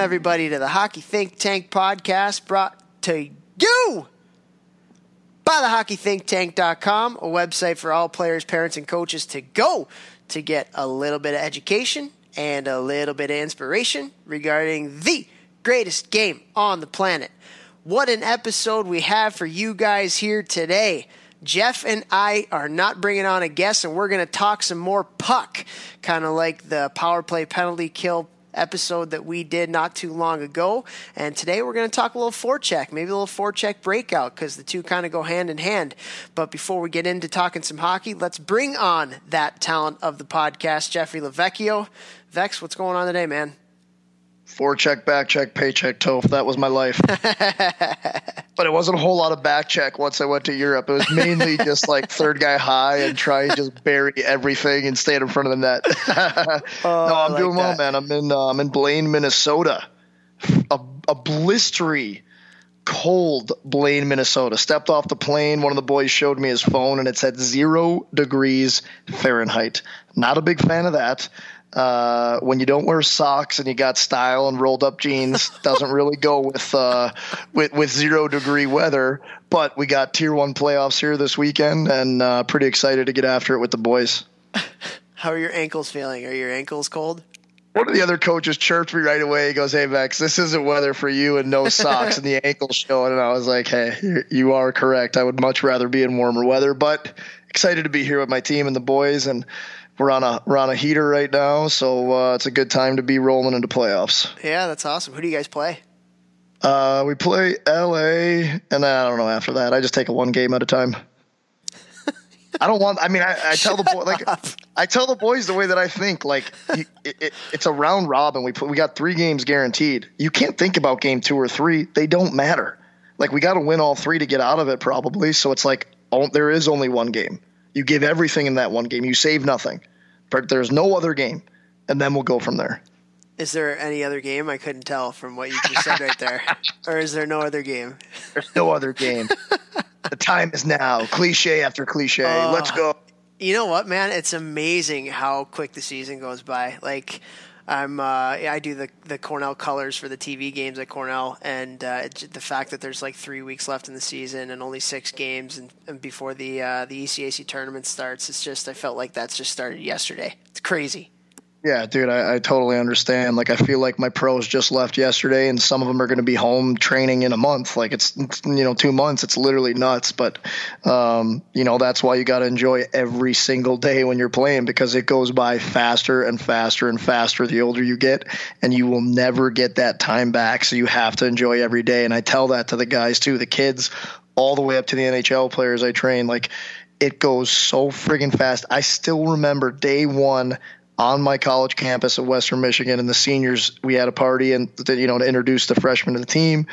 Everybody, to the Hockey Think Tank podcast brought to you by the hockeythinktank.com, a website for all players, parents, and coaches to go to get a little bit of education and a little bit of inspiration regarding the greatest game on the planet. What an episode we have for you guys here today. Jeff and I are not bringing on a guest, and we're going to talk some more puck, kind of like the power play penalty kill episode that we did not too long ago. And today we're going to talk a little forecheck, maybe a little forecheck breakout, because the two kind of go hand in hand. But before we get into talking some hockey, let's bring on that talent of the podcast, Jeffrey LoVecchio. Vex, what's going on today, man? Forecheck, back check, paycheck, Toph. That was my life. but it wasn't a whole lot of back check once I went to Europe. It was mainly just like third guy high and try and just bury everything and stand in front of the net. Oh, no, I'm like doing well, man. I'm in uh, I'm in Blaine, Minnesota. A, a blistery, cold Blaine, Minnesota. Stepped off the plane. One of the boys showed me his phone, and it said zero degrees Fahrenheit. Not a big fan of that. Uh, when you don't wear socks and you got style and rolled up jeans, doesn't really go with uh, with with zero degree weather. But we got tier one playoffs here this weekend, and uh, pretty excited to get after it with the boys. How are your ankles feeling? Are your ankles cold? One of the other coaches chirped me right away. He goes, "Hey Max, this isn't weather for you and no socks and the ankles showing." And I was like, "Hey, you- you are correct. I would much rather be in warmer weather, but excited to be here with my team and the boys. And we're on a we're on a heater right now, so uh, it's a good time to be rolling into playoffs. Yeah, that's awesome. Who do you guys play? Uh, we play LA, and then I don't know after that. I just take it one game at a time. I don't want. I mean, I, I tell the boy like I tell the boys the way that I think. Like you, it, it, it's a round robin. We put we got three games guaranteed. You can't think about game two or three. They don't matter. Like we got to win all three to get out of it probably. So it's like oh, there is only one game. You give everything in that one game. You save nothing. But there's no other game, and then we'll go from there. Is there any other game? I couldn't tell from what you just said right there. Or is there no other game? There's no other game. the time is now. Cliche after cliche. Oh. Let's go. You know what, man? It's amazing how quick the season goes by. Like, I'm uh, I do the the Cornell colors for the TV games at Cornell, and uh, the fact that there's like three weeks left in the season and only six games, and, and before the uh, the ECAC tournament starts, it's just I felt like that's just started yesterday. It's crazy. Yeah, dude, I, I totally understand. Like, I feel like my pros just left yesterday, and some of them are going to be home training in a month. Like, it's you know two months. It's literally nuts. But um, you know that's why you got to enjoy every single day when you're playing because it goes by faster and faster and faster the older you get, and you will never get that time back. So you have to enjoy every day. And I tell that to the guys too, the kids, all the way up to the NHL players I train. Like, it goes so friggin' fast. I still remember day one on my college campus at Western Michigan, and the seniors we had a party and you know to introduce the freshmen to the team,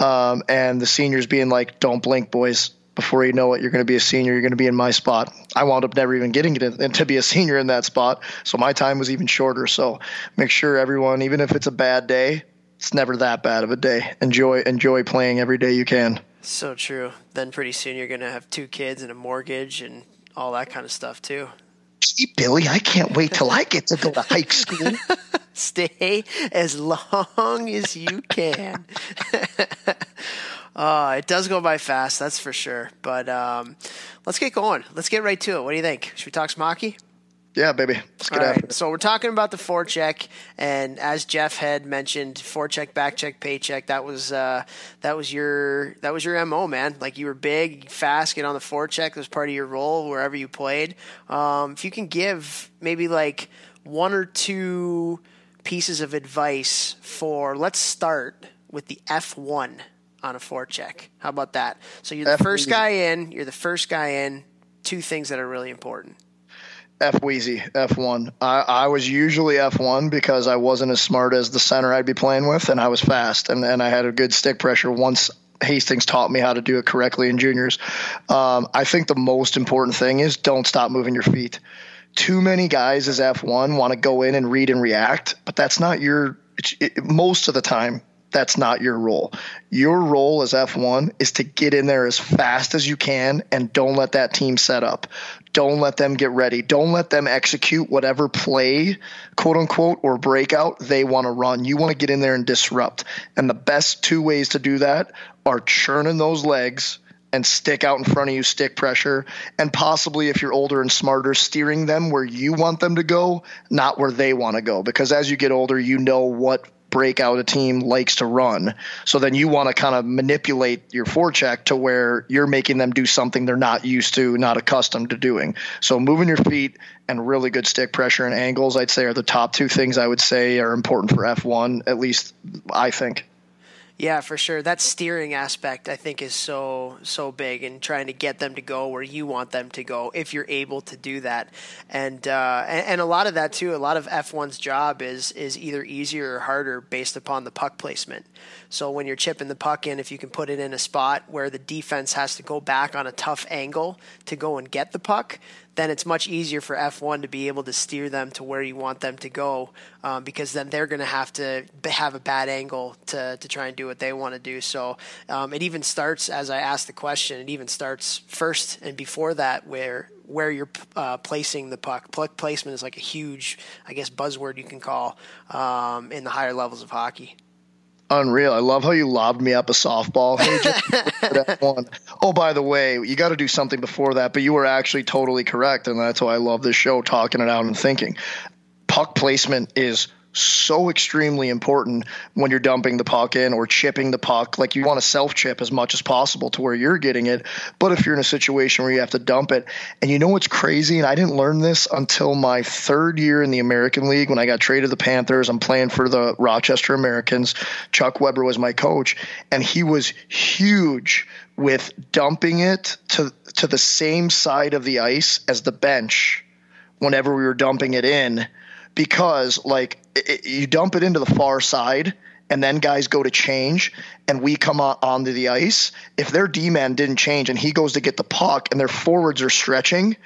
um, and the seniors being like, "Don't blink, boys." Before you know it, you're going to be a senior. You're going to be in my spot. I wound up never even getting it to be a senior in that spot, so my time was even shorter. So make sure everyone, even if it's a bad day, it's never that bad of a day. Enjoy enjoy playing every day you can. So true. Then pretty soon you're gonna have two kids and a mortgage and all that kind of stuff too. Gee, Billy, I can't wait till I get to go to hike school. Stay as long as you can. uh, it does go by fast, that's for sure. But um, let's get going. Let's get right to it. What do you think? Should we talk some hockey? Yeah, baby. Let's get All right, so we're talking about the forecheck, and as Jeff had mentioned, forecheck, backcheck, paycheck. That was uh, that was your that was your mo, man. Like you were big, fast, get on the forecheck. It was part of your role wherever you played. Um, if you can give maybe like one or two pieces of advice for, let's start with the F one on a forecheck. How about that? So you're the F first guy in. You're the first guy in. Two things that are really important. F Wheezy, F1. I, I was usually F1 because I wasn't as smart as the center I'd be playing with, and I was fast, and, and I had a good stick pressure once Hastings taught me how to do it correctly in juniors. Um, I think the most important thing is don't stop moving your feet. Too many guys as F1 want to go in and read and react, but that's not your, it's, it, most of the time, That's not your role. Your role as F1 is to get in there as fast as you can and don't let that team set up. Don't let them get ready. Don't let them execute whatever play, quote unquote, or breakout they want to run. You want to get in there and disrupt. And the best two ways to do that are churning those legs and stick out in front of you, stick pressure, and possibly if you're older and smarter, steering them where you want them to go, not where they want to go. Because as you get older, you know what breakout a team likes to run. So then you want to kind of manipulate your forecheck to where you're making them do something they're not used to, not accustomed to doing. So moving your feet and really good stick pressure and angles, I'd say, are the top two things I would say are important for F1, at least I think. Yeah, for sure. That steering aspect I think is so so big and trying to get them to go where you want them to go if you're able to do that. And uh, and, and, a lot of that too, a lot of F1's job is is either easier or harder based upon the puck placement. So when you're chipping the puck in, if you can put it in a spot where the defense has to go back on a tough angle to go and get the puck, then it's much easier for F1 to be able to steer them to where you want them to go um, because then they're going to have to have a bad angle to, to try and do what they want to do. So um, it even starts, as I asked the question, it even starts first and before that where where you're uh, placing the puck. Puck placement is like a huge, I guess, buzzword you can call um, in the higher levels of hockey. Unreal. I love how you lobbed me up a softball. Hey. Oh, by the way, you got to do something before that, but you were actually totally correct. And that's why I love this show, talking it out and thinking. Puck placement is so extremely important when you're dumping the puck in or chipping the puck. Like you want to self chip as much as possible to where you're getting it. But if you're in a situation where you have to dump it, and you know what's crazy, and I didn't learn this until my third year in the American League when I got traded to the Panthers. I'm playing for the Rochester Americans. Chuck Weber was my coach, and he was huge with dumping it to to the same side of the ice as the bench whenever we were dumping it in because like it, you dump it into the far side and then guys go to change and we come on, onto the ice if their d-man didn't change and he goes to get the puck and their forwards are stretching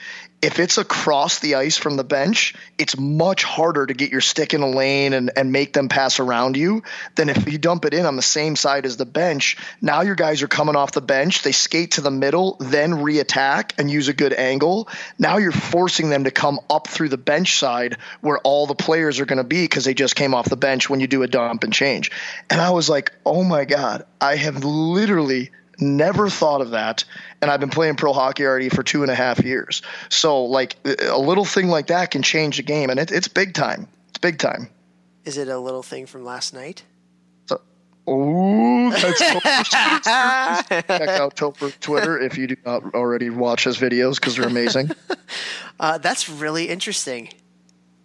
if it's across the ice from the bench, it's much harder to get your stick in a lane and, and make them pass around you than if you dump it in on the same side as the bench. Now your guys are coming off the bench, they skate to the middle, then reattack and use a good angle. Now you're forcing them to come up through the bench side where all the players are going to be because they just came off the bench when you do a dump and change. And I was like, oh my God, I have literally Never thought of that. And I've been playing pro hockey already for two and a half years. So, like, a little thing like that can change the game. And it, it's big time. It's big time. Is it a little thing from last night? Oh, that's Check out Topher Twitter if you do not already watch his videos because they're amazing. Uh, that's really interesting.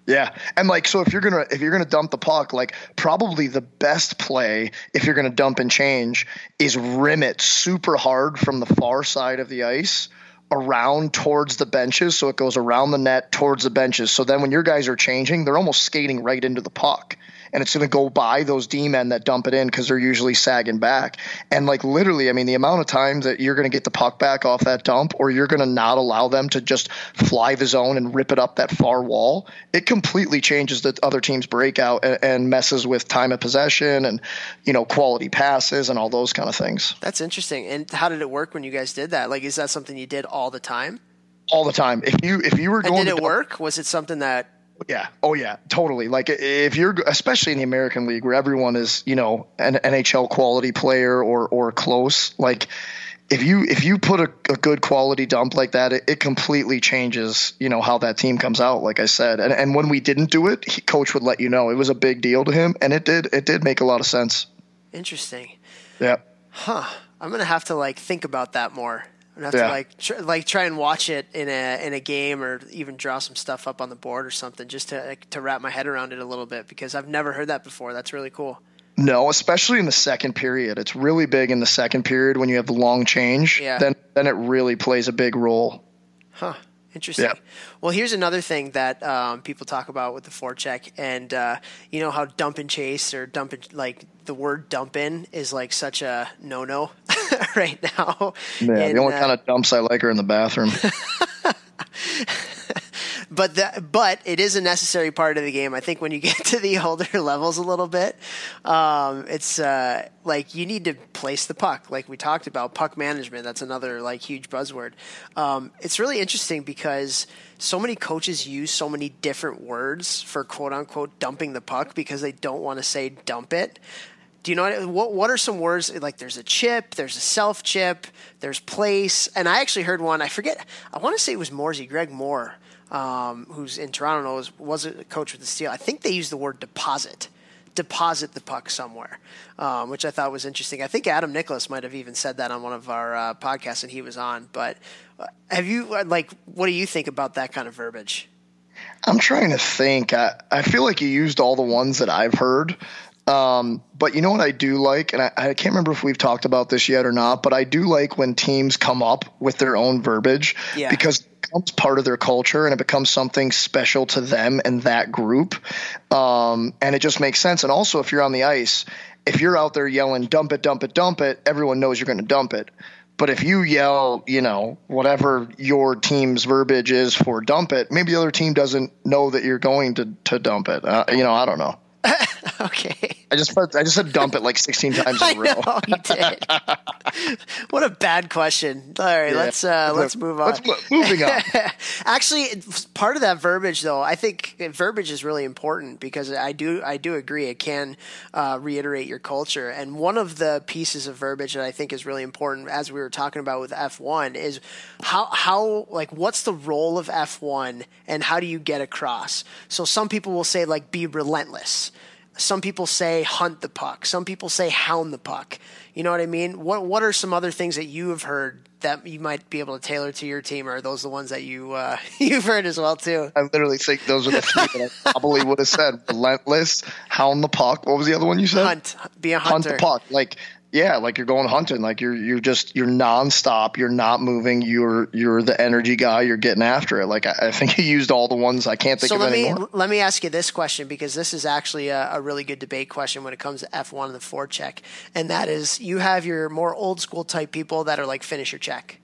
Yeah, and like so, if you're gonna if you're gonna dump the puck, like probably the best play if you're gonna dump and change is rim it super hard from the far side of the ice around towards the benches, so it goes around the net towards the benches. So then when your guys are changing, they're almost skating right into the puck and it's going to go by those D men that dump it in because they're usually sagging back. And like literally, I mean, the amount of times that you're going to get the puck back off that dump, or you're going to not allow them to just fly the zone and rip it up that far wall, it completely changes the other team's breakout and, and messes with time of possession and you know quality passes and all those kind of things. That's interesting. And how did it work when you guys did that? Like, is that something you did all the time? All the time. If you if you were going, and did it work? Was it something that yeah. Oh yeah. Totally. Like if you're, especially in the American League, where everyone is, you know, an NHL quality player or or close. Like if you if you put a, a good quality dump like that, it, it, completely changes, you know, how that team comes out. Like I said, and and when we didn't do it, he, coach would let you know. It was a big deal to him, and it did it did make a lot of sense. Interesting. Yeah. Huh. I'm gonna have to like think about that more and have yeah. to like tr- like try and watch it in a in a game or even draw some stuff up on the board or something just to like, to wrap my head around it a little bit because I've never heard that before. That's really cool. No, especially in the second period. It's really big in the second period when you have the long change. Yeah. Then then it really plays a big role. Huh. Interesting. Yeah. Well, here's another thing that um, people talk about with the forecheck, and uh, you know how dump and chase or dump and like the word dump in is like such a no no right now. Yeah, and, the only uh, kind of dumps I like are in the bathroom. but the, but it is a necessary part of the game. I think when you get to the older levels a little bit, um, it's uh, like you need to place the puck, like we talked about puck management. That's another like huge buzzword. Um, it's really interesting because so many coaches use so many different words for quote unquote dumping the puck because they don't want to say dump it. Do you know what, what? are some words like? There's a chip, there's a self chip, there's place, and I actually heard one. I forget. I want to say it was Moorsey, Greg Moore, um, who's in Toronto, was was a coach with the Steel. I think they used the word deposit, deposit the puck somewhere, um, which I thought was interesting. I think Adam Nicholas might have even said that on one of our uh, podcasts that he was on. But uh, have you uh, like? What do you think about that kind of verbiage? I'm trying to think. I, I feel like you used all the ones that I've heard. Um, but you know what I do like, and I, I, can't remember if we've talked about this yet or not, but I do like when teams come up with their own verbiage yeah. because it becomes part of their culture and it becomes something special to them and that group. Um, and it just makes sense. And also, if you're on the ice, if you're out there yelling, dump it, dump it, dump it, everyone knows you're going to dump it. But if you yell, you know, whatever your team's verbiage is for dump it, maybe the other team doesn't know that you're going to, to dump it. Uh, you know, I don't know. okay. I just I just said dump it like 16 times in a row. I know, you did. what a bad question. All right, yeah. let's uh, let's move on. Let's, moving on. Actually, part of that verbiage, though, I think verbiage is really important because I do I do agree it can uh, reiterate your culture. And one of the pieces of verbiage that I think is really important, as we were talking about with F1, is how how like what's the role of F1 and how do you get across? So some people will say like be relentless some people say hunt the puck. Some people say hound the puck. You know what I mean? What What are some other things that you have heard that you might be able to tailor to your team? Or are those the ones that you uh, you've heard as well too? I literally think those are the three that I probably would have said: relentless, hound the puck. What was the other one you said? Hunt. Be a hunter. Hunt the puck. Like yeah, like you're going hunting. Like you're you're just you're nonstop. You're not moving. You're you're the energy guy. You're getting after it. Like I, I think he used all the ones I can't think of. so of let anymore. Me, let me ask you this question because this is actually a, a really good debate question when it comes to F1 and the four check, and that is you have your more old school type people that are like finish your check.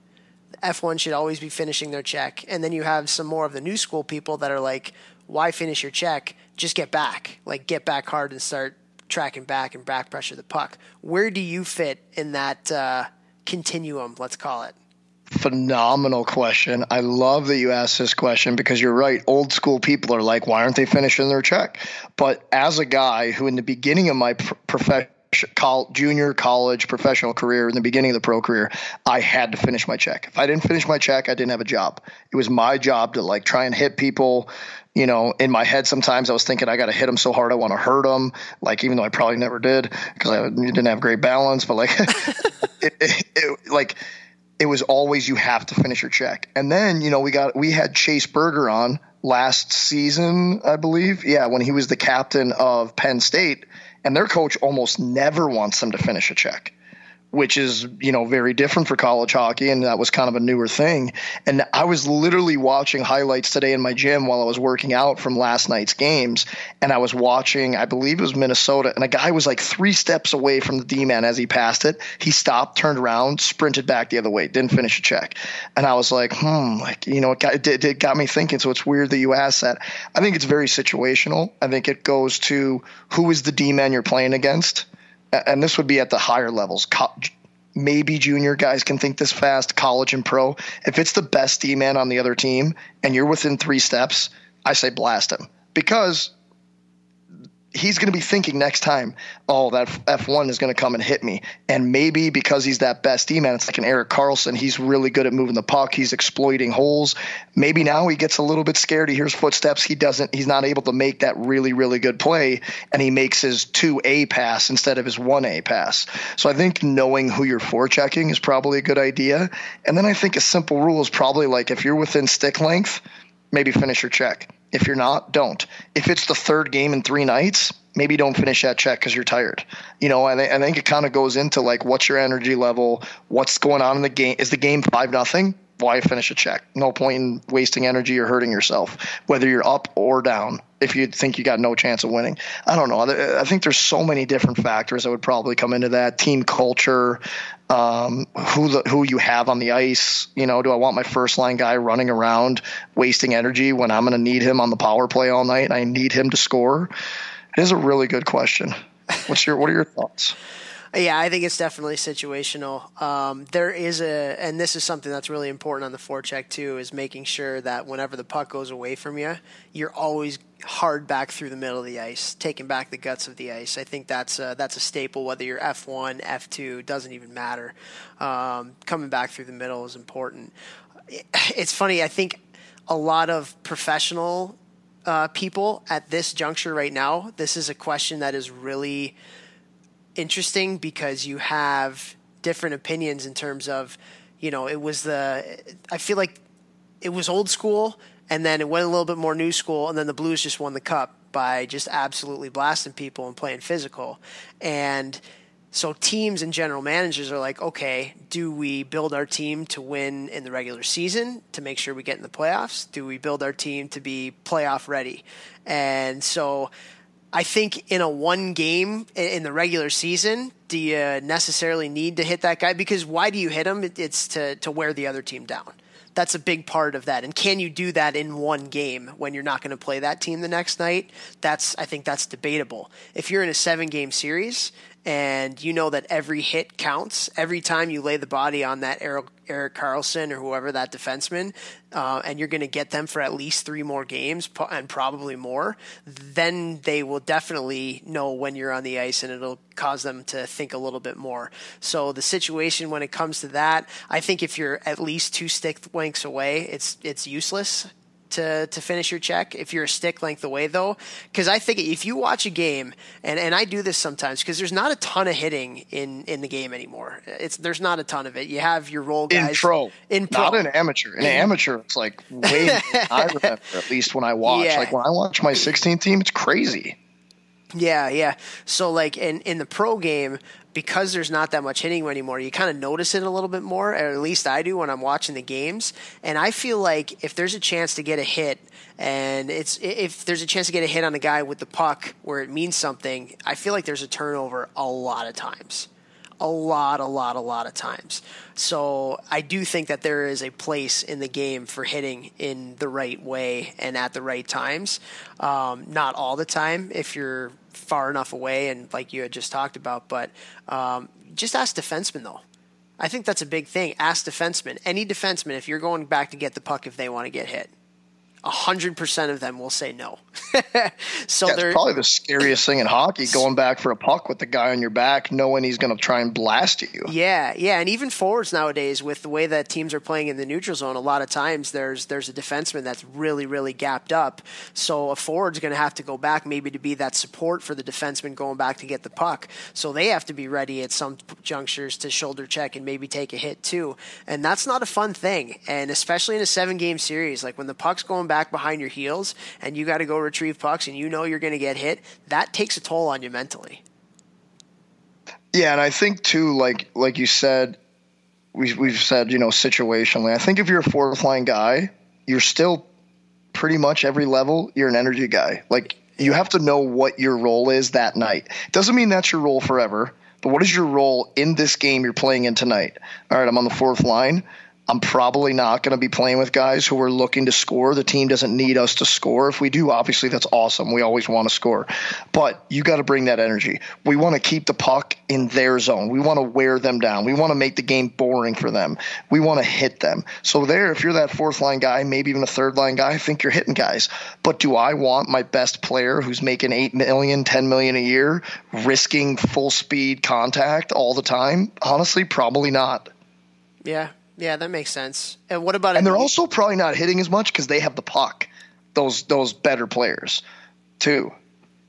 F1 should always be finishing their check, and then you have some more of the new school people that are like, why finish your check? Just get back, like get back hard and start tracking back and back pressure the puck. Where do you fit in that uh, continuum? Let's call it. Phenomenal question. I love that you asked this question because you're right. Old school people are like, why aren't they finishing their check? But as a guy who, in the beginning of my pr- profession, junior college professional career in the beginning of the pro career i had to finish my check if i didn't finish my check i didn't have a job it was my job to like try and hit people you know, in my head, sometimes I was thinking I got to hit him so hard I want to hurt him. Like, even though I probably never did because I didn't have great balance, but like, it, it, it, like, it was always you have to finish your check. And then, you know, we got, we had Chase Berger on last season, I believe. Yeah, when he was the captain of Penn State, and their coach almost never wants them to finish a check which is you know very different for college hockey and that was kind of a newer thing. And i was literally watching highlights today in my gym while i was working out from last night's games and i was watching i believe it was minnesota and a guy was like three steps away from the d-man as he passed it. He stopped turned around sprinted back the other way didn't finish a check. And i was like hmm like you know it got, it, it got me thinking so it's weird that you asked that. I think it's very situational. I think it goes to who is the d-man you're playing against and this would be at the higher levels. maybe junior guys can think this fast, college and pro. If it's the best D man on the other team and you're within three steps, I say blast him because he's going to be thinking next time, oh, that F1 is going to come and hit me. And maybe because he's that best D man, it's like an Erik Karlsson. He's really good at moving the puck. He's exploiting holes. Maybe now he gets a little bit scared. He hears footsteps. He doesn't, he's not able to make that really, really good play. And he makes his 2A pass instead of his 1A pass. So I think knowing who you're forechecking is probably a good idea. And then I think a simple rule is probably like if you're within stick length, maybe finish your check. If you're not, don't. If it's the third game in three nights, maybe don't finish that check because you're tired. You know, I, I think it kind of goes into like what's your energy level, what's going on in the game. Is the game five nothing? why finish a check? No point in wasting energy or hurting yourself, whether you're up or down. If you think you got no chance of winning, I don't know. I think there's so many different factors that would probably come into that. Team culture, um, who the, who you have on the ice. You know, do I want my first line guy running around wasting energy when I'm going to need him on the power play all night? and I need him to score. It is a really good question. What's your what are your thoughts? Yeah, I think it's definitely situational. Um, there is a, and this is something that's really important on the forecheck too, is making sure that whenever the puck goes away from you, you're always hard back through the middle of the ice, taking back the guts of the ice. I think that's a, that's a staple. Whether you're F one, F two, doesn't even matter. Um, coming back through the middle is important. It's funny. I think a lot of professional uh, people at this juncture right now, this is a question that is really interesting because you have different opinions in terms of, you know, it was the, I feel like it was old school and then it went a little bit more new school and then the Blues just won the cup by just absolutely blasting people and playing physical. And so teams and general managers are like, okay, do we build our team to win in the regular season to make sure we get in the playoffs? Do we build our team to be playoff ready? And so I think in a one game in the regular season, do you necessarily need to hit that guy? Because why do you hit him? It's to, to wear the other team down. That's a big part of that. And can you do that in one game when you're not going to play that team the next night? That's I think that's debatable. If you're in a seven game series and you know that every hit counts. Every time you lay the body on that Eric, Erik Karlsson or whoever that defenseman, uh, and you're going to get them for at least three more games and probably more, then they will definitely know when you're on the ice and it'll cause them to think a little bit more. So the situation when it comes to that, I think if you're at least two stick lengths away, it's it's useless to, to finish your check if you're a stick length away, though. Because I think if you watch a game, and, and I do this sometimes, because there's not a ton of hitting in, in the game anymore. It's There's not a ton of it. You have your role guys. In pro. In pro. Not an amateur. In amateur, it's like way I remember, at least when I watch. Yeah. Like when I watch my 16 team, it's crazy. Yeah, yeah. So like in in the pro game, because there's not that much hitting anymore, you kind of notice it a little bit more, or at least I do when I'm watching the games. And I feel like if there's a chance to get a hit, and it's if there's a chance to get a hit on a guy with the puck where it means something, I feel like there's a turnover a lot of times a lot, a lot, a lot of times. So I do think that there is a place in the game for hitting in the right way and at the right times. Um, not all the time if you're far enough away and like you had just talked about, but um, just ask defensemen though. I think that's a big thing. Ask defensemen. Any defenseman, if you're going back to get the puck if they want to get hit hundred percent of them will say no. so yeah, probably the scariest thing in hockey, going back for a puck with the guy on your back, knowing he's going to try and blast you. Yeah, yeah, and even forwards nowadays, with the way that teams are playing in the neutral zone, a lot of times there's there's a defenseman that's really really gapped up. So a forward's going to have to go back maybe to be that support for the defenseman going back to get the puck. So they have to be ready at some junctures to shoulder check and maybe take a hit too. And that's not a fun thing, and especially in a seven game series, like when the puck's going back back behind your heels and you got to go retrieve pucks and you know you're going to get hit, that takes a toll on you mentally. Yeah, and I think too, like like you said, we we've said you know situationally. I think if you're a fourth line guy, you're still pretty much every level. You're an energy guy. Like you have to know what your role is that night. Doesn't mean that's your role forever. But what is your role in this game you're playing in tonight? All right, I'm on the fourth line. I'm probably not going to be playing with guys who are looking to score. The team doesn't need us to score. If we do, obviously that's awesome. We always want to score. But you got to bring that energy. We want to keep the puck in their zone. We want to wear them down. We want to make the game boring for them. We want to hit them. So there, if you're that fourth line guy, maybe even a third line guy, I think you're hitting guys. But do I want my best player who's making 8 million, 10 million a year risking full speed contact all the time? Honestly, probably not. Yeah, yeah, that makes sense. And what about? And they're also probably not hitting as much because they have the puck. Those those better players, too.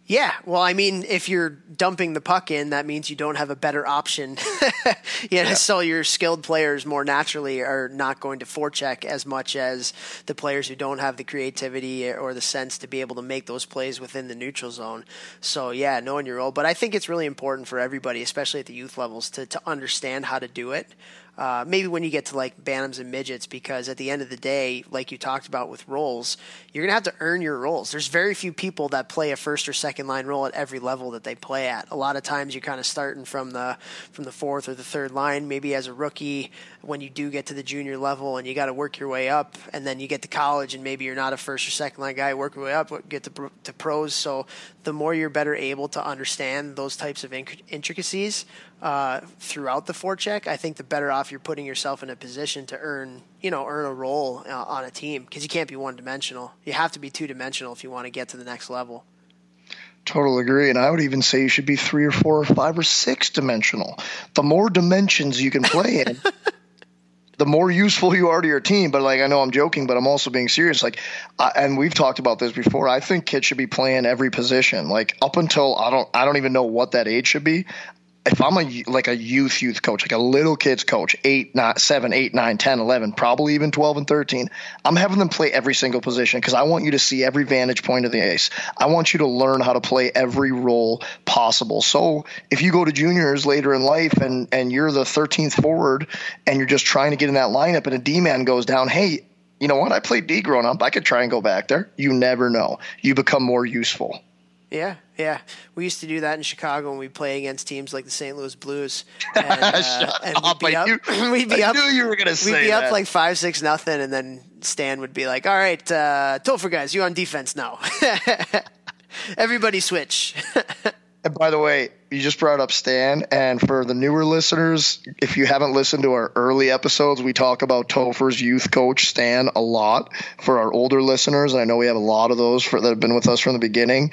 Yeah, well, I mean, if you're dumping the puck in, that means you don't have a better option. you know, yeah. so your skilled players more naturally are not going to forecheck as much as the players who don't have the creativity or the sense to be able to make those plays within the neutral zone. So yeah, knowing your role, but I think it's really important for everybody, especially at the youth levels, to to understand how to do it. Uh, maybe when you get to like bantams and midgets, because at the end of the day, like you talked about with roles, you're to have to earn your roles. There's very few people that play a first or second line role at every level that they play at. A lot of times you're kind of starting from the from the fourth or the third line, maybe as a rookie when you do get to the junior level and you got to work your way up, and then you get to college and maybe you're not a first or second line guy, work your way up, get to, to pros. So the more you're better able to understand those types of intricacies, uh, throughout the forecheck, I think the better off you're putting yourself in a position to earn, you know, earn a role uh, on a team because you can't be one dimensional. You have to be two dimensional if you want to get to the next level. Total agree. And I would even say you should be three or four or five or six dimensional. The more dimensions you can play in, the more useful you are to your team. But like, I know I'm joking, but I'm also being serious. Like, I, and we've talked about this before. I think kids should be playing every position. Like up until I don't, I don't even know what that age should be if I'm a like a youth youth coach, like a little kids coach, eight, not seven, eight, nine, 10, 11, probably even 12 and 13, I'm having them play every single position because I want you to see every vantage point of the ace. I want you to learn how to play every role possible. So if you go to juniors later in life and and you're the 13th forward and you're just trying to get in that lineup and a D man goes down, hey, you know what? I played D growing up. I could try and go back there. You never know. You become more useful. Yeah, yeah. We used to do that in Chicago when we play against teams like the St. Louis Blues. And, uh, and we'd be up. we'd be I up. knew you were going to say We'd be that. up like five, six, nothing, and then Stan would be like, "All right, uh, Topher guys, you on defense now. Everybody switch." And by the way, you just brought up Stan, and for the newer listeners, if you haven't listened to our early episodes, we talk about Topher's youth coach Stan a lot. For our older listeners, and I know we have a lot of those for, that have been with us from the beginning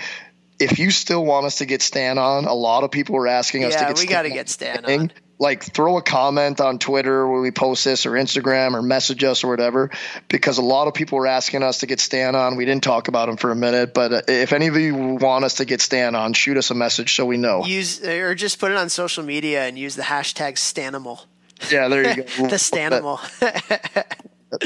if you still want us to get Stan on, a lot of people are asking us yeah, to get we got to get Stan on. Like, throw a comment on Twitter where we post this or Instagram or message us or whatever, because a lot of people were asking us to get Stan on. We didn't talk about him for a minute, but uh, if any of you want us to get Stan on, shoot us a message so we know. Use or just put it on social media and use the hashtag Stanimal. Yeah, there you go. the Stanimal.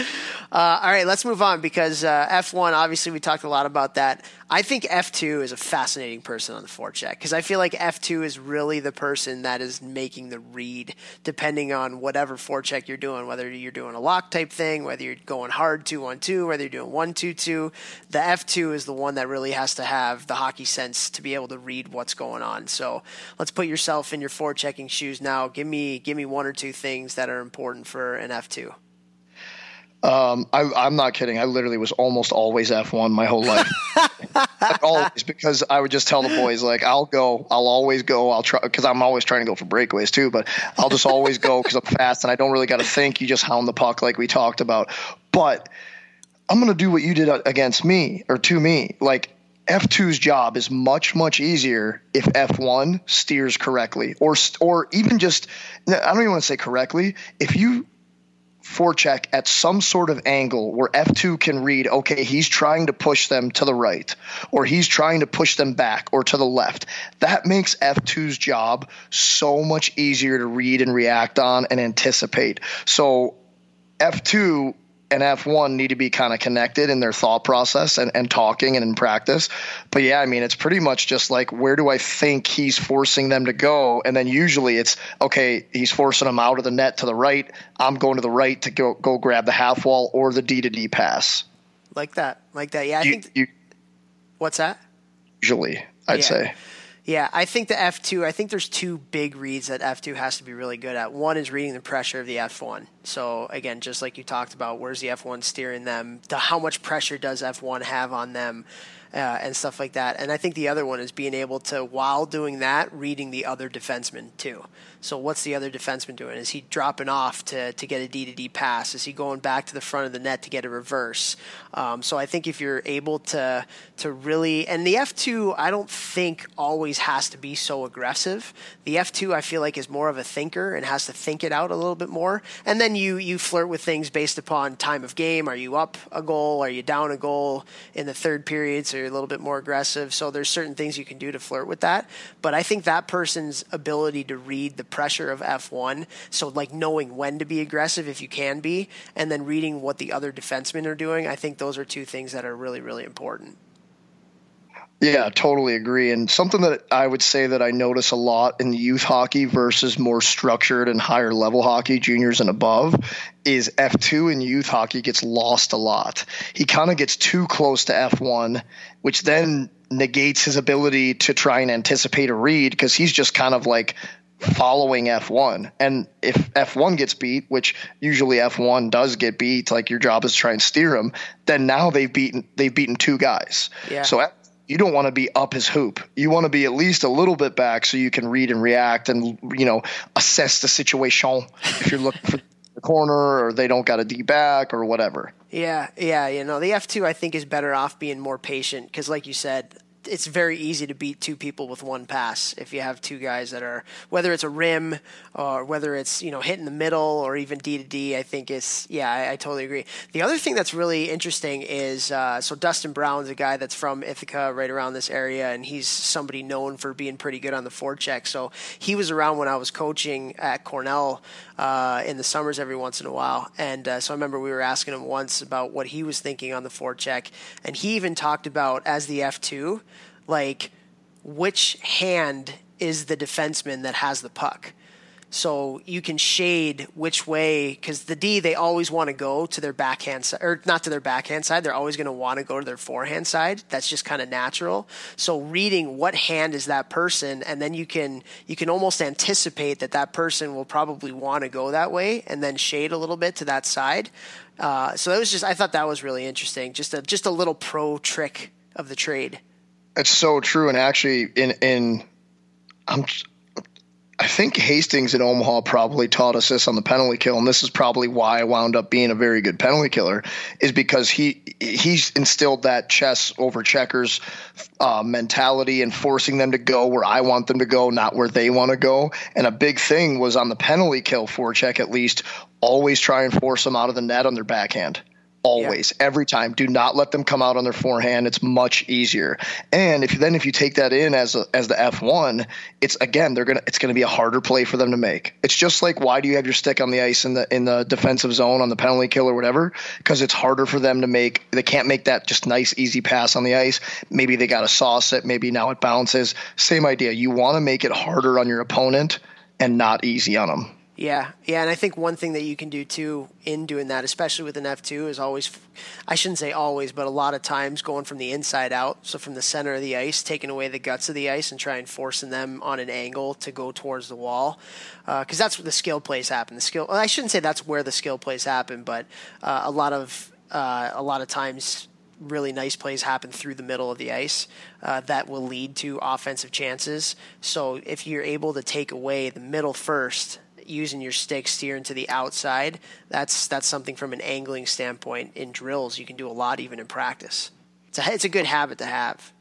Uh, all right, let's move on because uh, F1, obviously, we talked a lot about that. I think F2 is a fascinating person on the forecheck because I feel like F2 is really the person that is making the read depending on whatever forecheck you're doing, whether you're doing a lock type thing, whether you're going hard 2 1 2, whether you're doing 1 2 2. The F2 is the one that really has to have the hockey sense to be able to read what's going on. So let's put yourself in your forechecking shoes now. Give me, give me one or two things that are important for an F2. Um, I, am not kidding. I literally was almost always F1 my whole life. always, because I would just tell the boys, like, I'll go, I'll always go, I'll try, because I'm always trying to go for breakaways too, but I'll just always go because I'm fast and I don't really got to think. You just hound the puck like we talked about. But I'm going to do what you did against me or to me. Like, F2's job is much much easier if F1 steers correctly or or even just I don't even want to say correctly if you forecheck at some sort of angle where F2 can read, okay, he's trying to push them to the right, or he's trying to push them back or to the left. That makes F2's job so much easier to read and react on and anticipate. So F2 and F1 need to be kind of connected in their thought process and, and talking and in practice. But yeah, I mean, it's pretty much just like, where do I think he's forcing them to go? And then usually it's, okay, he's forcing them out of the net to the right. I'm going to the right to go, go grab the half wall or the D to D pass. Like that. Like that. Yeah. I you, think. You, what's that? Usually, I'd yeah. say. Yeah, I think the F2, I think there's two big reads that F2 has to be really good at. One is reading the pressure of the F1. So, again, just like you talked about, where's the F1 steering them? To how much pressure does F1 have on them? Uh, and stuff like that. And I think the other one is being able to, while doing that, reading the other defenseman too. So what's the other defenseman doing? Is he dropping off to, to get a D to D pass? Is he going back to the front of the net to get a reverse? Um, so I think if you're able to to really and the F two I don't think always has to be so aggressive. The F two I feel like is more of a thinker and has to think it out a little bit more. And then you you flirt with things based upon time of game. Are you up a goal? Are you down a goal in the third period? So you're a little bit more aggressive. So there's certain things you can do to flirt with that. But I think that person's ability to read the pressure of F1. So, like knowing when to be aggressive if you can be, and then reading what the other defensemen are doing. I think those are two things that are really, really important. Yeah, totally agree. And something that I would say that I notice a lot in youth hockey versus more structured and higher level hockey, juniors and above, is F2 in youth hockey gets lost a lot. He kind of gets too close to F1, which then negates his ability to try and anticipate a read because he's just kind of like following F1. And if F1 gets beat, which usually F1 does get beat, like your job is to try and steer him, then now they've beaten they've beaten two guys. Yeah. So you don't want to be up his hoop. You want to be at least a little bit back so you can read and react and you know assess the situation if you're looking for the corner or they don't got a D back or whatever. Yeah, yeah, you know the F two I think is better off being more patient because, like you said, it's very easy to beat two people with one pass if you have two guys that are whether it's a rim or whether it's you know hitting the middle or even D to D. I think it's yeah, I, I totally agree. The other thing that's really interesting is uh, so Dustin Brown's a guy that's from Ithaca, right around this area, and he's somebody known for being pretty good on the forecheck. So he was around when I was coaching at Cornell uh, in the summers every once in a while, and uh, so I remember we were asking him once about what he was thinking on the forecheck, and he even talked about as the F two like which hand is the defenseman that has the puck. So you can shade which way because the D they always want to go to their backhand side or not to their backhand side. They're always going to want to go to their forehand side. That's just kind of natural. So reading what hand is that person, and then you can you can almost anticipate that that person will probably want to go that way, and then shade a little bit to that side. Uh, so that was just I thought that was really interesting. Just a just a little pro trick of the trade. It's so true, and actually, in in I'm I think Hastings in Omaha probably taught us this on the penalty kill, and this is probably why I wound up being a very good penalty killer, is because he he's instilled that chess over checkers uh, mentality and forcing them to go where I want them to go, not where they want to go. And a big thing was on the penalty kill forecheck, at least, always try and force them out of the net on their backhand always yeah. every time. Do not let them come out on their forehand. It's much easier. And if then if you take that in as a, as the f1 it's again they're gonna it's gonna be a harder play for them to make. It's just like why do you have your stick on the ice in the in the defensive zone on the penalty kill or whatever? Because it's harder for them to make they can't make that just nice easy pass on the ice. Maybe they got to sauce it. Maybe now it bounces. Same idea. You want to make it harder on your opponent and not easy on them yeah, yeah, and I think one thing that you can do too in doing that, especially with an F two, is always, I shouldn't say always, but a lot of times going from the inside out, so from the center of the ice, taking away the guts of the ice and trying forcing them on an angle to go towards the wall, because uh, that's where the skill plays happen. The skill, I shouldn't say that's where the skill plays happen, but uh, a lot of uh, a lot of times really nice plays happen through the middle of the ice uh, that will lead to offensive chances. So if you're able to take away the middle first using your stick steering to the outside, that's that's something from an angling standpoint in drills you can do a lot even in practice. It's a, it's a good habit to have.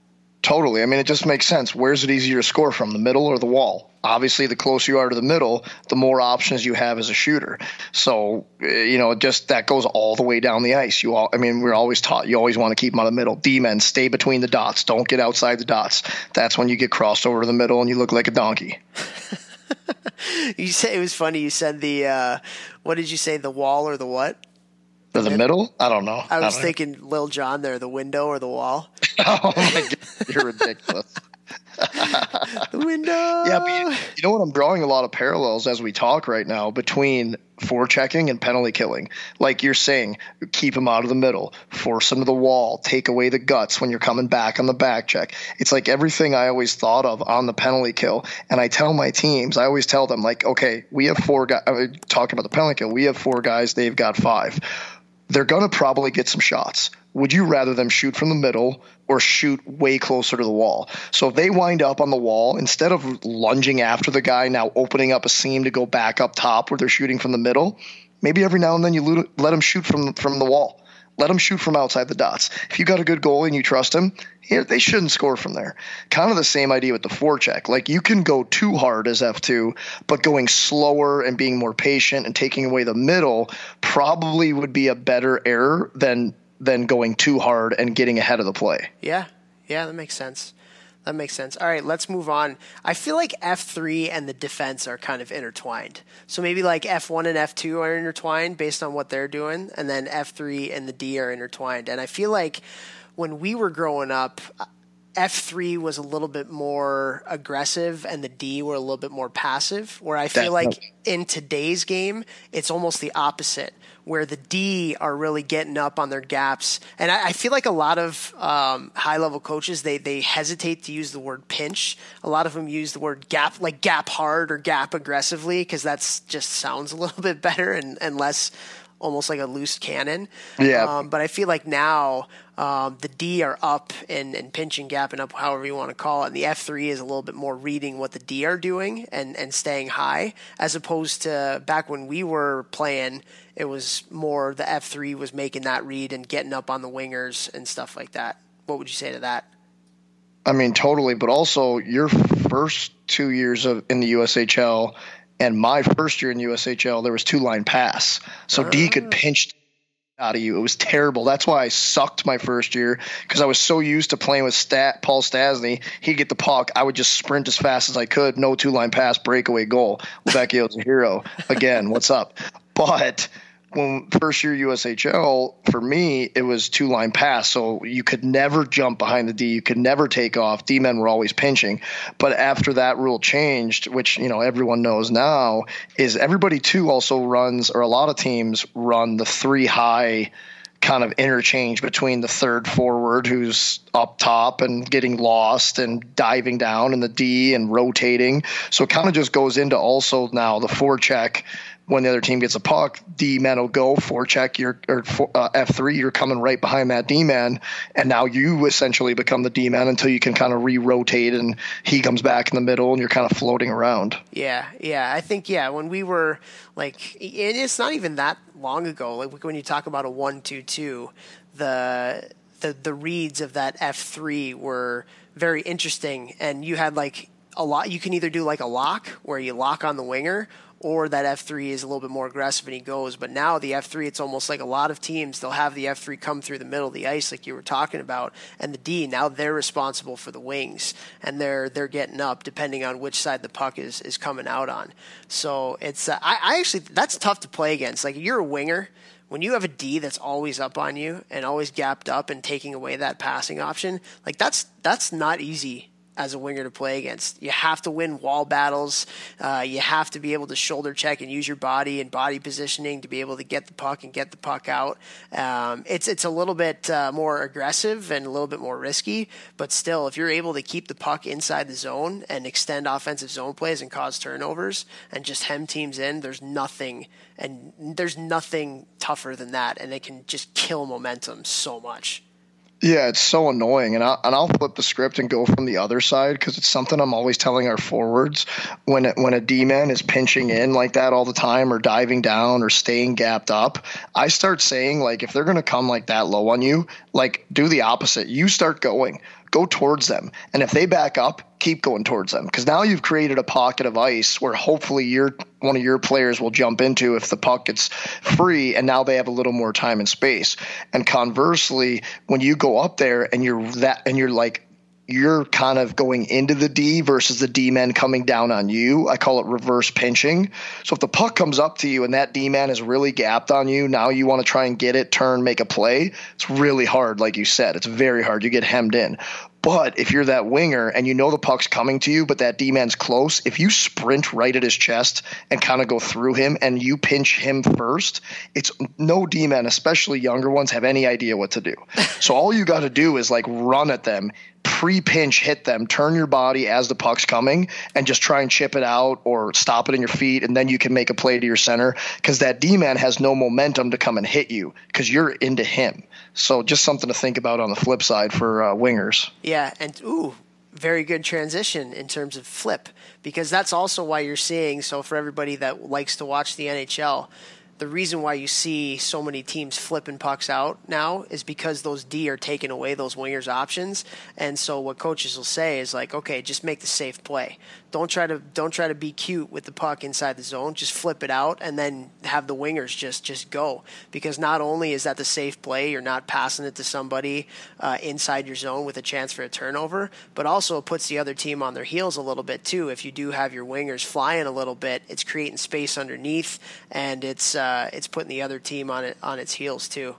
Totally. I mean, it just makes sense. Where's it easier to score from, the middle or the wall? Obviously, the closer you are to the middle, the more options you have as a shooter. So, eh, you know, just that goes all the way down the ice. You all, I mean, we're always taught you always want to keep them out of the middle. D men, stay between the dots. Don't get outside the dots. That's when you get crossed over to the middle and you look like a donkey. you said it was funny. You said the uh, what did you say? The wall or the what? The, the middle? I don't know. I was I thinking know. Lil Jon there, the window or the wall. oh my god, you're ridiculous. the window. Yeah, but you, you, know what? I'm drawing a lot of parallels as we talk right now between forechecking and penalty killing. Like you're saying, keep him out of the middle, force him to the wall, take away the guts when you're coming back on the back check. It's like everything I always thought of on the penalty kill. And I tell my teams, I always tell them, like, okay, we have four guys. Talking about the penalty kill, we have four guys. They've got five. They're gonna probably get some shots would you rather them shoot from the middle or shoot way closer to the wall? So if they wind up on the wall, instead of lunging after the guy, now opening up a seam to go back up top where they're shooting from the middle, maybe every now and then you let them shoot from from the wall. Let them shoot from outside the dots. If you got a good goal and you trust him, they shouldn't score from there. Kind of the same idea with the forecheck. Like you can go too hard as F2, but going slower and being more patient and taking away the middle probably would be a better error than than going too hard and getting ahead of the play. Yeah, yeah, that makes sense. That makes sense. All right, let's move on. I feel like F3 and the defense are kind of intertwined. So maybe like F1 and F2 are intertwined based on what they're doing, and then F3 and the D are intertwined. And I feel like when we were growing up, F3 was a little bit more aggressive and the D were a little bit more passive. Where I feel like in today's game, it's almost the opposite, where the D are really getting up on their gaps. And I, I feel like a lot of um, high level coaches, they, they hesitate to use the word pinch. A lot of them use the word gap, like gap hard or gap aggressively, because that's just sounds a little bit better and, and less almost like a loose cannon. Yeah. Um, but I feel like now um, the D are up and, and pinching, gapping up, however you want to call it. And the F3 is a little bit more reading what the D are doing and, and staying high, as opposed to back when we were playing, it was more the F3 was making that read and getting up on the wingers and stuff like that. What would you say to that? I mean, totally. But also, your first two years of in the USHL and my first year in USHL, there was two line pass, so D could ah. pinch out of you. It was terrible. That's why I sucked my first year because I was so used to playing with Stat Paul Stastny. He'd get the puck, I would just sprint as fast as I could. No two line pass, breakaway goal. Vecchio's a hero again. What's up? But when first year USHL for me it was two line pass. So you could never jump behind the D. You could never take off. D men were always pinching. But after that rule changed which you know everyone knows now is everybody too also runs or a lot of teams run the three high kind of interchange between the third forward who's up top and getting lost and diving down and the D and rotating. So it kind of just goes into also now the forecheck when the other team gets a puck, D man will go forecheck your or uh, F three. You're coming right behind that D man, and now you essentially become the D man until you can kind of re-rotate and he comes back in the middle and you're kind of floating around. Yeah, yeah. I think yeah. When we were like, it's not even that long ago. Like when you talk about a one-two-two, the the the reads of that F three were very interesting, and you had like a lot. You can either do like a lock where you lock on the winger or that F3 is a little bit more aggressive and he goes. But now the F3, it's almost like a lot of teams, they'll have the F3 come through the middle of the ice, like you were talking about, and the D, now they're responsible for the wings and they're they're getting up depending on which side the puck is, is coming out on. So it's, uh, I, I actually, that's tough to play against. Like you're a winger when you have a D that's always up on you and always gapped up and taking away that passing option, like that's that's not easy as a winger to play against. You have to win wall battles. Uh, you have to be able to shoulder check and use your body and body positioning to be able to get the puck and get the puck out. Um, it's it's a little bit uh, more aggressive and a little bit more risky, but still, if you're able to keep the puck inside the zone and extend offensive zone plays and cause turnovers and just hem teams in, there's nothing and there's nothing tougher than that, and it can just kill momentum so much. Yeah, it's so annoying, and I'll, and I'll flip the script and go from the other side because it's something I'm always telling our forwards when when a D man is pinching in like that all the time, or diving down, or staying gapped up. I start saying like if they're gonna come like that low on you, like do the opposite. You start going go towards them. And if they back up, keep going towards them because now you've created a pocket of ice where hopefully your one of your players will jump into if the puck gets free and now they have a little more time and space. And conversely, when you go up there and you're that and you're like you're kind of going into the D versus the D man coming down on you. I call it reverse pinching. So if the puck comes up to you and that D man is really gapped on you, now you want to try and get it, turn, make a play. It's really hard, like you said. It's very hard. You get hemmed in. But if you're that winger and you know the puck's coming to you, but that D man's close, if you sprint right at his chest and kind of go through him and you pinch him first, it's no D man, especially younger ones, have any idea what to do. so all you got to do is like run at them, pre pinch hit them, turn your body as the puck's coming, and just try and chip it out or stop it in your feet, and then you can make a play to your center because that D man has no momentum to come and hit you because you're into him. So just something to think about on the flip side for uh, wingers. Yeah, and ooh, very good transition in terms of flip because that's also why you're seeing. So for everybody that likes to watch the NHL, the reason why you see so many teams flipping pucks out now is because those D are taking away those wingers' options. And so what coaches will say is like, okay, just make the safe play. Don't try to don't try to be cute with the puck inside the zone. Just flip it out and then have the wingers just just go. Because not only is that the safe play, you're not passing it to somebody uh, inside your zone with a chance for a turnover, but also it puts the other team on their heels a little bit too. If you do have your wingers flying a little bit, it's creating space underneath and it's uh, it's putting the other team on it on its heels too.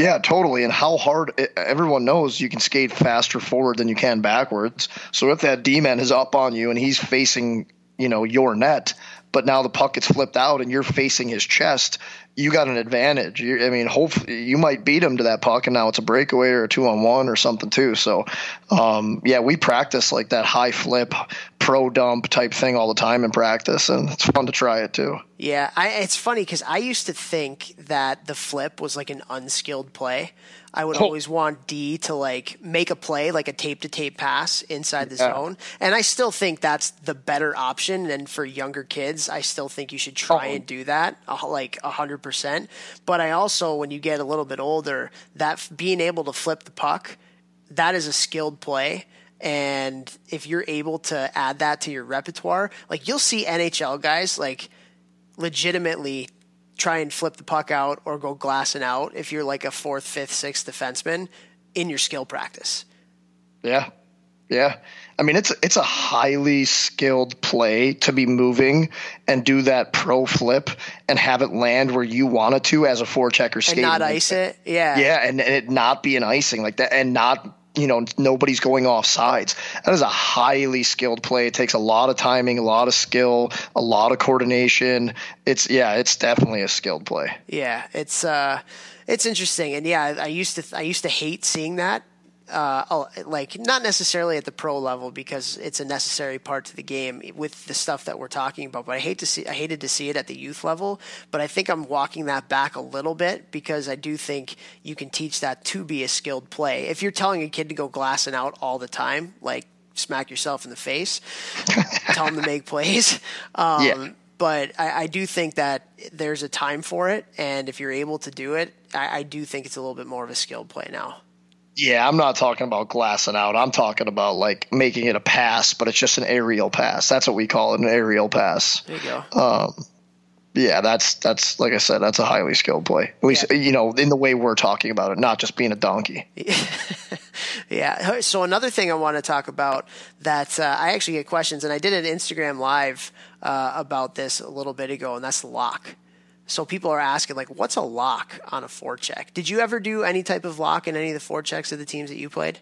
Yeah, totally. And how hard everyone knows you can skate faster forward than you can backwards. So if that D man is up on you and he's facing, you know, your net, but now the puck gets flipped out and you're facing his chest, you got an advantage. You're, I mean, hopefully you might beat him to that puck, and now it's a breakaway or a two on one or something too. So, um, yeah, we practice like that high flip, pro dump type thing all the time in practice, and it's fun to try it too. Yeah, I, it's funny because I used to think that the flip was like an unskilled play. I would oh. always want D to like make a play, like a tape to tape pass inside the yeah. zone. And I still think that's the better option. And for younger kids, I still think you should try oh. and do that like 100%. But I also, when you get a little bit older, that being able to flip the puck, that is a skilled play. And if you're able to add that to your repertoire, like you'll see NHL guys like legitimately try and flip the puck out or go glassing out if you're like a fourth, fifth, sixth defenseman in your skill practice. Yeah. Yeah. I mean, it's it's a highly skilled play to be moving and do that pro flip and have it land where you want it to as a forechecker skating. And not ice it. Yeah. Yeah, and, and it not be an icing like that and not you know nobody's going off sides. That is a highly skilled play. It takes a lot of timing, a lot of skill, a lot of coordination. It's yeah, it's definitely a skilled play. Yeah, it's uh, it's interesting, and yeah, I used to I used to hate seeing that uh, oh, like not necessarily at the pro level because it's a necessary part to the game with the stuff that we're talking about. But I hate to see, I hated to see it at the youth level. But I think I'm walking that back a little bit because I do think you can teach that to be a skilled play. If you're telling a kid to go glassing out all the time, like smack yourself in the face, tell them to make plays. Um, yeah but I, I, do think that there's a time for it, and if you're able to do it, I, I, do think it's a little bit more of a skilled play now. Yeah, I'm not talking about glassing out. I'm talking about like making it a pass, but it's just an aerial pass. That's what we call it, an aerial pass. There you go. Um, yeah, that's that's like I said, that's a highly skilled play. At least yeah. you know in the way we're talking about it, not just being a donkey. yeah. So another thing I want to talk about that uh, I actually get questions, and I did an Instagram live uh, about this a little bit ago, and that's lock. So people are asking, like, what's a lock on a forecheck? Did you ever do any type of lock in any of the forechecks of the teams that you played?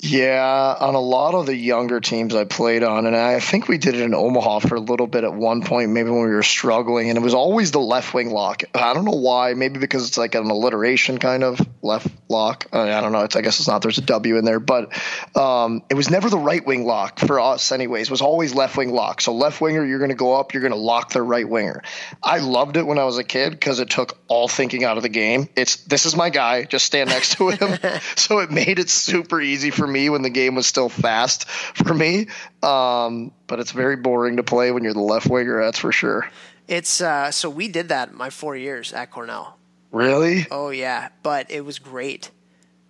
Yeah, on a lot of the younger teams I played on, and I think we did it in Omaha for a little bit at one point, maybe when we were struggling, and it was always the left wing lock. I don't know why, maybe because it's like an alliteration kind of left lock. I don't know. It's I guess it's not. There's a W in there, but um, it was never the right wing lock for us, anyways. It was always left wing lock. So left winger, you're going to go up, you're going to lock their right winger. I loved it when I was a kid because it took all thinking out of the game. It's this is my guy, just stand next to him. so it made it super easy for me when the game was still fast for me. Um, but it's very boring to play when you're the left winger. That's for sure. It's uh, so we did that my four years at Cornell. Really? Oh yeah, but it was great.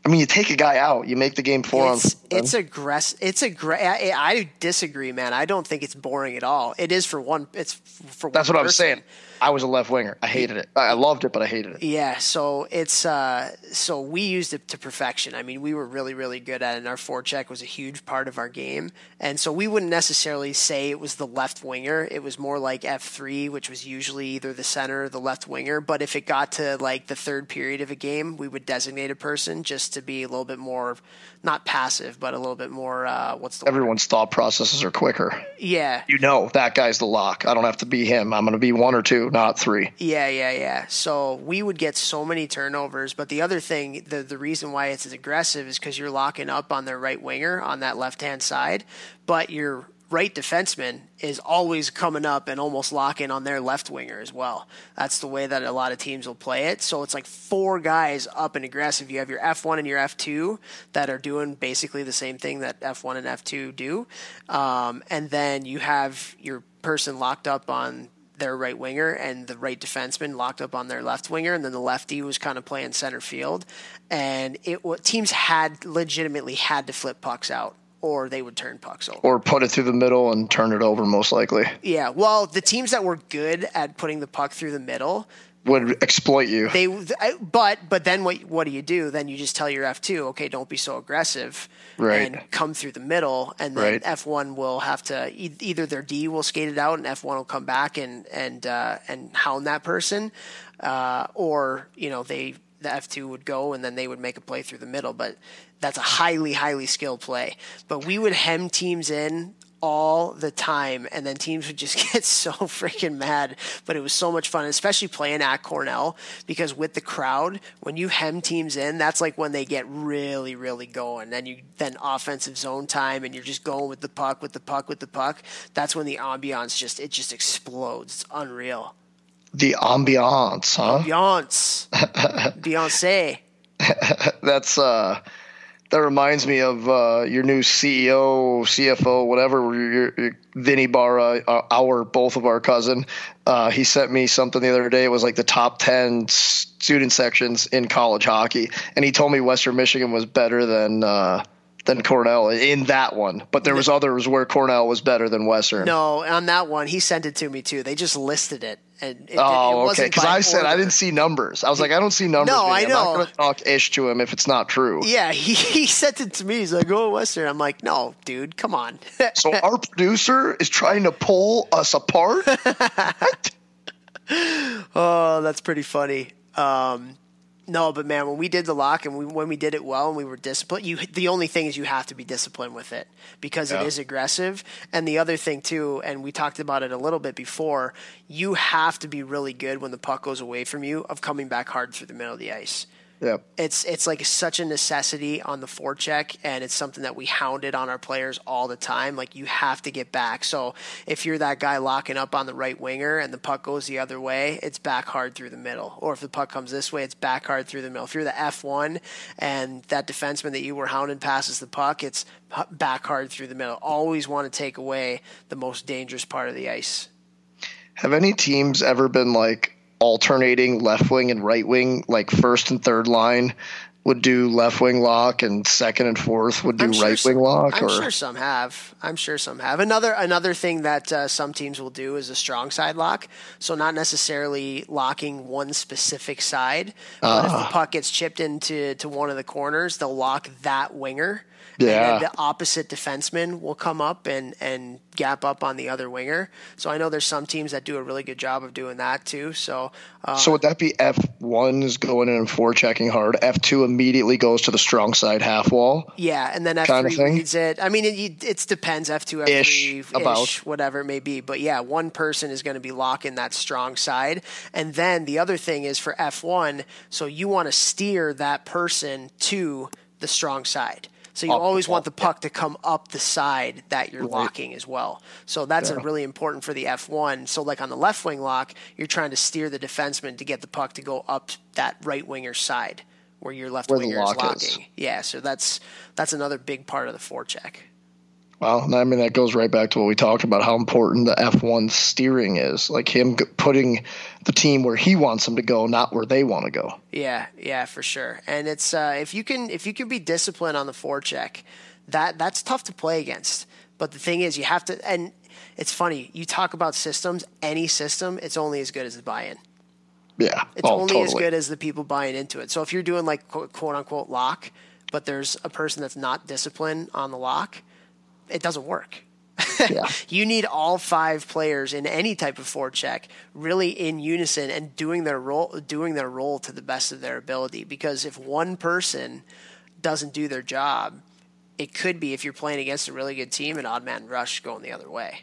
I mean, you take a guy out, you make the game four it's, on. It's aggressive. It's a great. I, I, disagree, man. I don't think it's boring at all. It is for one. It's for. That's what person. I'm saying. I was a left winger. I hated it. I loved it, but I hated it. Yeah, so it's uh, so we used it to perfection. I mean, we were really, really good at it. And our forecheck was a huge part of our game, and so we wouldn't necessarily say it was the left winger. It was more like F three, which was usually either the center or the left winger. But if it got to like the third period of a game, we would designate a person just to be a little bit more not passive, but a little bit more. Uh, what's the everyone's word? thought processes are quicker. Yeah, you know that guy's the lock. I don't have to be him. I'm going to be one or two, not three. Yeah, yeah, yeah. So we would get so many turnovers. But the other thing, the the reason why it's as aggressive is because you're locking up on their right winger on that left hand side, but you're right defenseman is always coming up and almost locking on their left winger as well. That's the way that a lot of teams will play it. So it's like four guys up and aggressive. You have your F1 and your F2 that are doing basically the same thing that F1 and F2 do. Um, and then you have your person locked up on their right winger and the right defenseman locked up on their left winger, and then the lefty was kind of playing center field. And it teams had legitimately had to flip pucks out or they would turn pucks over. Or put it through the middle and turn it over, most likely. Yeah. Well, the teams that were good at putting the puck through the middle would exploit you. They, but but then what what do you do? Then you just tell your F two, okay, don't be so aggressive, right. and come through the middle, and then right. F one will have to either their D will skate it out, and F one will come back and and uh, and hound that person, uh, or you know they the F2 would go and then they would make a play through the middle. But that's a highly, highly skilled play. But we would hem teams in all the time and then teams would just get so freaking mad but it was so much fun especially playing at cornell because with the crowd when you hem teams in that's like when they get really really going then you then offensive zone time and you're just going with the puck with the puck with the puck that's when the ambiance just it just explodes. It's unreal. The ambiance huh? Ambiance. Beyonce that's uh that reminds me of uh, your new CEO, CFO, whatever. Your, your Vinny Barra, uh, our both of our cousin. Uh, he sent me something the other day. It was like the top ten student sections in college hockey, and he told me Western Michigan was better than uh, than Cornell in that one, but there was others where Cornell was better than Western. No, on that one, he sent it to me too. They just listed it. And it, oh, it okay. Because I said I didn't see numbers. I was like, I don't see numbers. No, I I'm know. not going to talk ish to him if it's not true. Yeah, he, he sent it to me. He's like, "Oh, Western." I'm like, "No, dude, come on." so our producer is trying to pull us apart. oh, that's pretty funny. Um, no, but man, when we did the lock and we, when we did it well and we were disciplined, you the only thing is you have to be disciplined with it because yeah. it is aggressive. And the other thing too, and we talked about it a little bit before, you have to be really good when the puck goes away from you of coming back hard through the middle of the ice. Yeah. It's it's like such a necessity on the forecheck and it's something that we hounded on our players all the time. Like you have to get back. So if you're that guy locking up on the right winger and the puck goes the other way, it's back hard through the middle. Or if the puck comes this way, it's back hard through the middle. If you're the F1 and that defenseman that you were hounding passes the puck, it's back hard through the middle. Always want to take away the most dangerous part of the ice. Have any teams ever been like alternating left wing and right wing, like first and third line would do left wing lock and second and fourth would do right wing lock. I'm or? sure some have. I'm sure some have. Another another thing that uh, some teams will do is a strong side lock. So not necessarily locking one specific side, but uh. if the ah. puck gets chipped into to one of the corners, they'll lock that winger yeah. And the opposite defenseman will come up and, and gap up on the other winger. So I know there's some teams that do a really good job of doing that too. So uh, so would that be F one is going in and forechecking hard? F two immediately goes to the strong side half wall. Yeah, and then F three reads it. I mean, it it depends. F two, F three, about whatever it may be. But yeah, one person is going to be locking that strong side, and then the other thing is for F one. So you want to steer that person to the strong side. So you always want the puck to come up the side that you're right. locking as well. So that's yeah. really important for the F1. So like on the left wing lock, you're trying to steer the defenseman to get the puck to go up that right winger side where your left where winger is locking. Is. Yeah, so that's that's another big part of the forecheck. Well, I mean that goes right back to what we talked about how important the F1 steering is, like him putting the team where he wants them to go, not where they want to go. Yeah, yeah, for sure. And it's uh, if you can if you can be disciplined on the forecheck, that that's tough to play against. But the thing is, you have to. And it's funny you talk about systems. Any system, it's only as good as the buy-in. Yeah, it's oh, only totally. as good as the people buying into it. So if you're doing like quote, quote unquote lock, but there's a person that's not disciplined on the lock it doesn't work. Yeah. you need all five players in any type of forecheck really in unison and doing their role doing their role to the best of their ability because if one person doesn't do their job it could be if you're playing against a really good team an odd man rush going the other way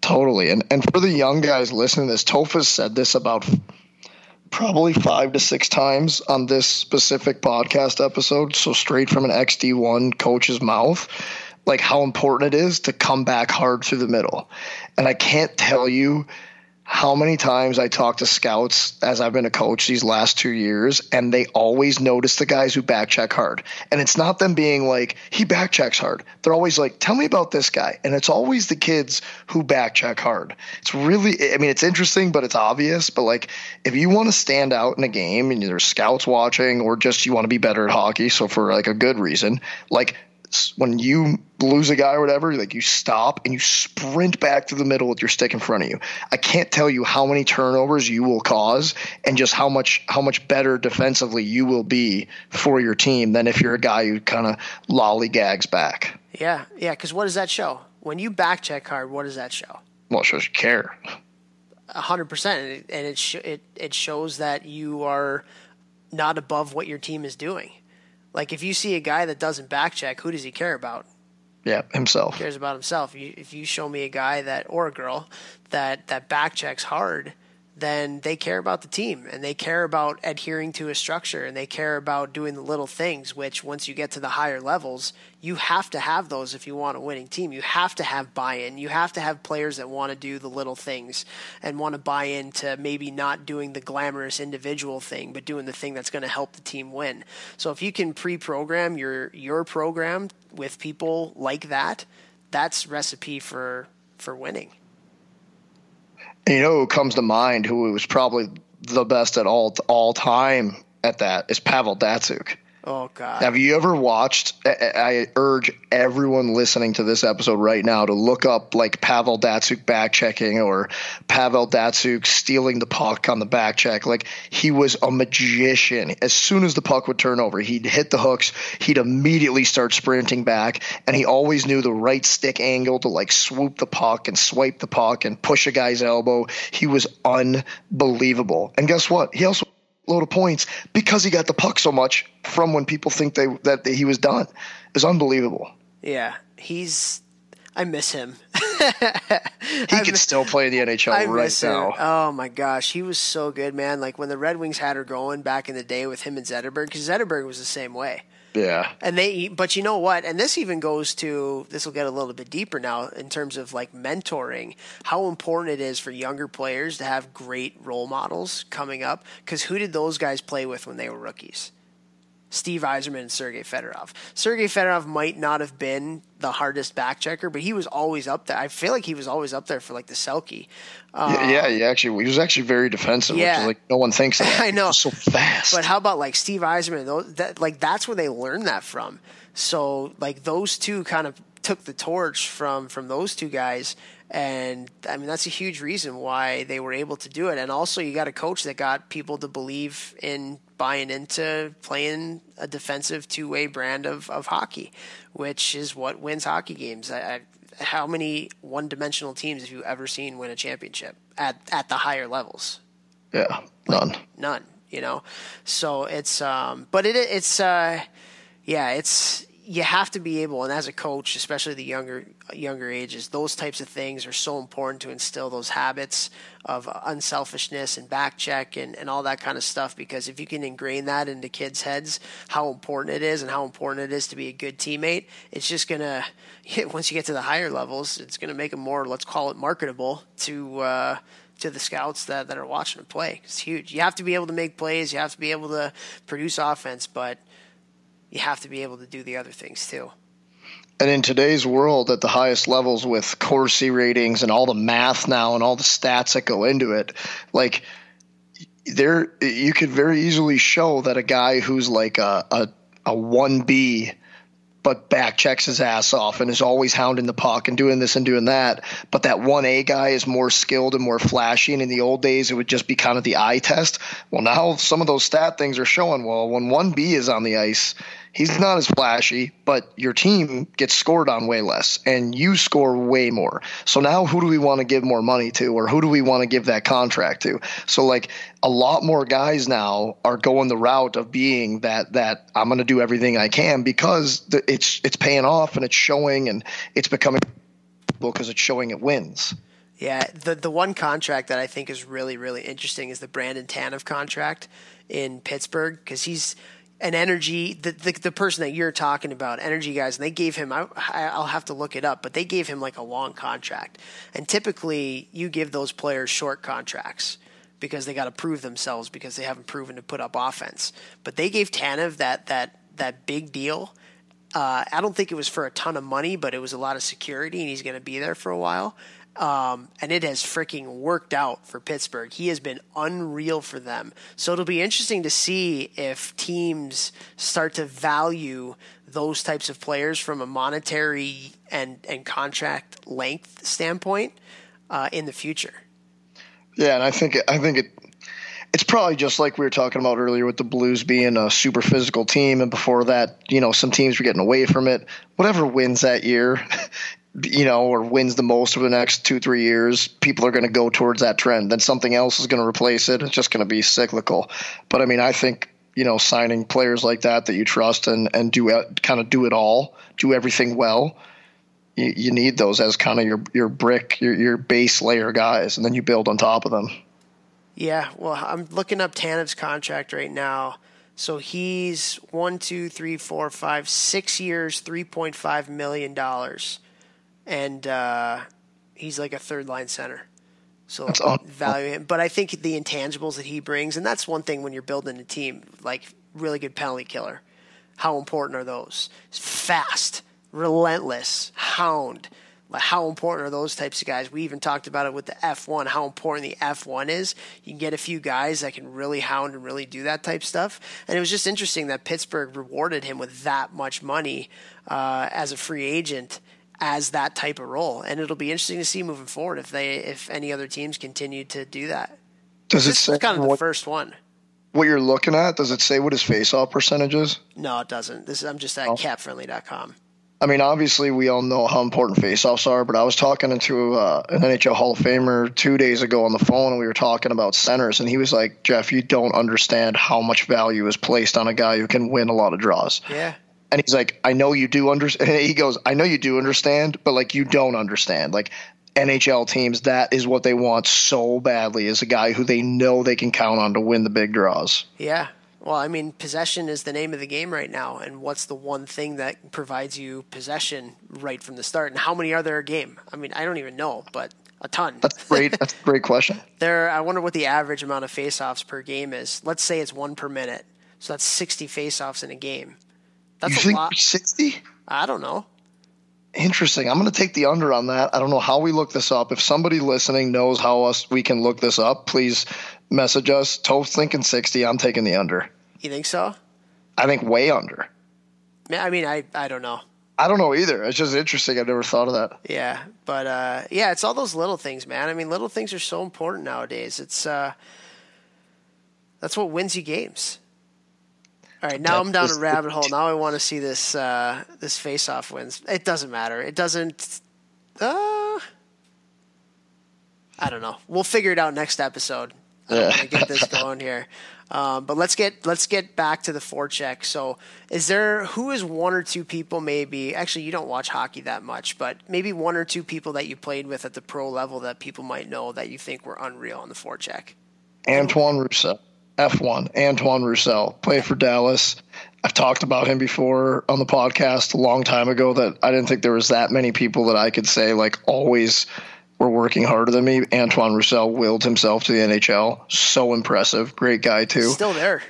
totally and and for the young guys listening to this Tofas said this about probably five to six times on this specific podcast episode so straight from an xd1 coach's mouth like how important it is to come back hard through the middle. And I can't tell you how many times I talk to scouts as I've been a coach these last two years, and they always notice the guys who backcheck hard. And it's not them being like, he backchecks hard. They're always like, tell me about this guy. And it's always the kids who backcheck hard. It's really, I mean, it's interesting, but it's obvious. But like, if you want to stand out in a game and there's scouts watching, or just you want to be better at hockey, so for like a good reason, like when you lose a guy or whatever, like you stop and you sprint back to the middle with your stick in front of you. I can't tell you how many turnovers you will cause and just how much how much better defensively you will be for your team than if you're a guy who kind of lollygags back. Yeah, yeah. Because what does that show? When you back check hard, what does that show? Well, it shows you care. hundred percent, and it it, sh- it it shows that you are not above what your team is doing. Like if you see a guy that doesn't back check, who does he care about? Yeah, himself. He cares about himself. If you show me a guy that or a girl that that back checks hard, then they care about the team and they care about adhering to a structure and they care about doing the little things, which once you get to the higher levels, you have to have those if you want a winning team. You have to have buy in. You have to have players that want to do the little things and want to buy into maybe not doing the glamorous individual thing, but doing the thing that's going to help the team win. So if you can pre program your your program with people like that, that's recipe for for winning. You know who comes to mind who was probably the best at all all time at that is Pavel Datsyuk. Oh God! Have you ever watched? I urge everyone listening to this episode right now to look up like Pavel Datsyuk back checking or Pavel Datsyuk stealing the puck on the back check. Like he was a magician. As soon as the puck would turn over, he'd hit the hooks. He'd immediately start sprinting back, and he always knew the right stick angle to like swoop the puck and swipe the puck and push a guy's elbow. He was unbelievable. And guess what? He also load of points because he got the puck so much from when people think they that he was done. It's unbelievable. Yeah, he's. I miss him. he could still play in the NHL I right now. Oh my gosh, he was so good, man! Like when the Red Wings had her going back in the day with him and Zetterberg, because Zetterberg was the same way. Yeah. And they, but you know what? And this even goes to this will get a little bit deeper now in terms of like mentoring, how important it is for younger players to have great role models coming up. Because who did those guys play with when they were rookies? Steve Yzerman and Sergei Fedorov. Sergei Fedorov might not have been the hardest back checker, but he was always up there. I feel like he was always up there for like the Selke. Um, yeah, yeah, he actually he was actually very defensive. Yeah, like no one thinks of. I know, so fast. But how about like Steve Yzerman? Those, that like that's where they learned that from. So like those two kind of took the torch from from those two guys and I mean, that's a huge reason why they were able to do it. And also, you got a coach that got people to believe in buying into playing a defensive two way brand of, of hockey, which is what wins hockey games. I, I, how many one dimensional teams have you ever seen win a championship at, at the higher levels? Yeah, none. Like, none, you know? So it's, um, but it, it's, uh, yeah, it's, you have to be able, and as a coach, especially the younger younger ages, those types of things are so important to instill those habits of unselfishness and back check and, and all that kind of stuff. Because if you can ingrain that into kids' heads, how important it is and how important it is to be a good teammate, it's just gonna once you get to the higher levels, it's gonna make them more, let's call it, marketable to. Uh, to the scouts that, that are watching them play. It's huge. You have to be able to make plays. You have to be able to produce offense, but you have to be able to do the other things too. And in today's world, at the highest levels with Corsi ratings and all the math now and all the stats that go into it, like there, you could very easily show that a guy who's like a a, a one B but back checks his ass off and is always hounding the puck and doing this and doing that. But that 1A guy is more skilled and more flashy. And in the old days, it would just be kind of the eye test. Well, now some of those stat things are showing, well, when 1B is on the ice, he's not as flashy, but your team gets scored on way less and you score way more. So now who do we want to give more money to or who do we want to give that contract to? So like a lot more guys now are going the route of being that that I'm going to do everything I can because it's it's paying off and it's showing and it's becoming because it's showing it wins. Yeah, the the one contract that I think is really really interesting is the Brandon Tanev contract in Pittsburgh because he's an energy the, the, the person that you're talking about energy guys and they gave him I, i'll have to look it up but they gave him like a long contract. And typically you give those players short contracts because they got to prove themselves because they haven't proven to put up offense. But they gave tanev that that that big deal. Uh, i don't think it was for a ton of money but it was a lot of security and he's going to be there for a while um, and it has freaking worked out for Pittsburgh. He has been unreal for them. So it'll be interesting to see if teams start to value those types of players from a monetary and, and contract length standpoint uh, in the future. Yeah, and I think I think it it's probably just like we were talking about earlier with the Blues being a super physical team, and before that, you know, some teams were getting away from it. Whatever wins that year, you know, or wins the most over the next two, three years, people are going to go towards that trend. Then something else is going to replace it. It's just going to be cyclical. But I mean, I think you know, signing players like that that you trust and and do uh, it, kind of do it all, do everything well. You, you need those as kind of your your brick, your your base layer guys, and then you build on top of them. Yeah, well, I'm looking up Tanev's contract right now. So he's one, two, three, four, five, six years, three point five million dollars, and uh, he's like a third line center. So value him, but I think the intangibles that he brings, and that's one thing when you're building a team, like really good penalty killer. How important are those? Fast, relentless, hound Like how important are those types of guys? We even talked about it with the F1, how important the F1 is. You can get a few guys that can really hound and really do that type stuff. And it was just interesting that Pittsburgh rewarded him with that much money uh, as a free agent as that type of role. And it'll be interesting to see moving forward if they if any other teams continue to do that. Does it say kind of the first one? What you're looking at? Does it say what his face-off percentage is? No, it doesn't. This is, I'm just at oh. capfriendly.com. I mean, obviously, we all know how important faceoffs are, but I was talking to uh, an NHL Hall of Famer two days ago on the phone, and we were talking about centers, and he was like, "Jeff, you don't understand how much value is placed on a guy who can win a lot of draws." Yeah. And he's like, "I know you do understand." He goes, "I know you do understand, but like you don't understand. Like NHL teams, that is what they want so badly is a guy who they know they can count on to win the big draws." Yeah, well, I mean, possession is the name of the game right now, and what's the one thing that provides you possession right from the start? And how many are there a game? I mean, I don't even know, but a ton. That's great. That's a great question. there, I wonder what the average amount of faceoffs per game is. Let's say it's one per minute, so that's sixty faceoffs in a game. That's you a lot. Sixty? I don't know. Interesting. I'm going to take the under on that. I don't know how we look this up. If somebody listening knows how us we can look this up, please message us. Toph's thinking 60. I'm taking the under. You think so? I think way under. I mean, I, I don't know. I don't know either. It's just interesting. I've never thought of that. Yeah, but uh, yeah, it's all those little things, man. I mean, little things are so important nowadays. It's uh, that's what wins you games. All right, now I'm down a rabbit hole. Now I want to see this uh, this face off wins. It doesn't matter. It doesn't. Uh, I don't know. We'll figure it out next episode. I'm gonna get this going here. Um, but let's get let's get back to the forecheck. So, is there who is one or two people maybe? Actually, you don't watch hockey that much, but maybe one or two people that you played with at the pro level that people might know that you think were unreal on the forecheck. Antoine Roussel, F1. Antoine Roussel played for Dallas. I've talked about him before on the podcast a long time ago. That I didn't think there was that many people that I could say like always were working harder than me. Antoine Roussel willed himself to the NHL. So impressive. Great guy too. Still there.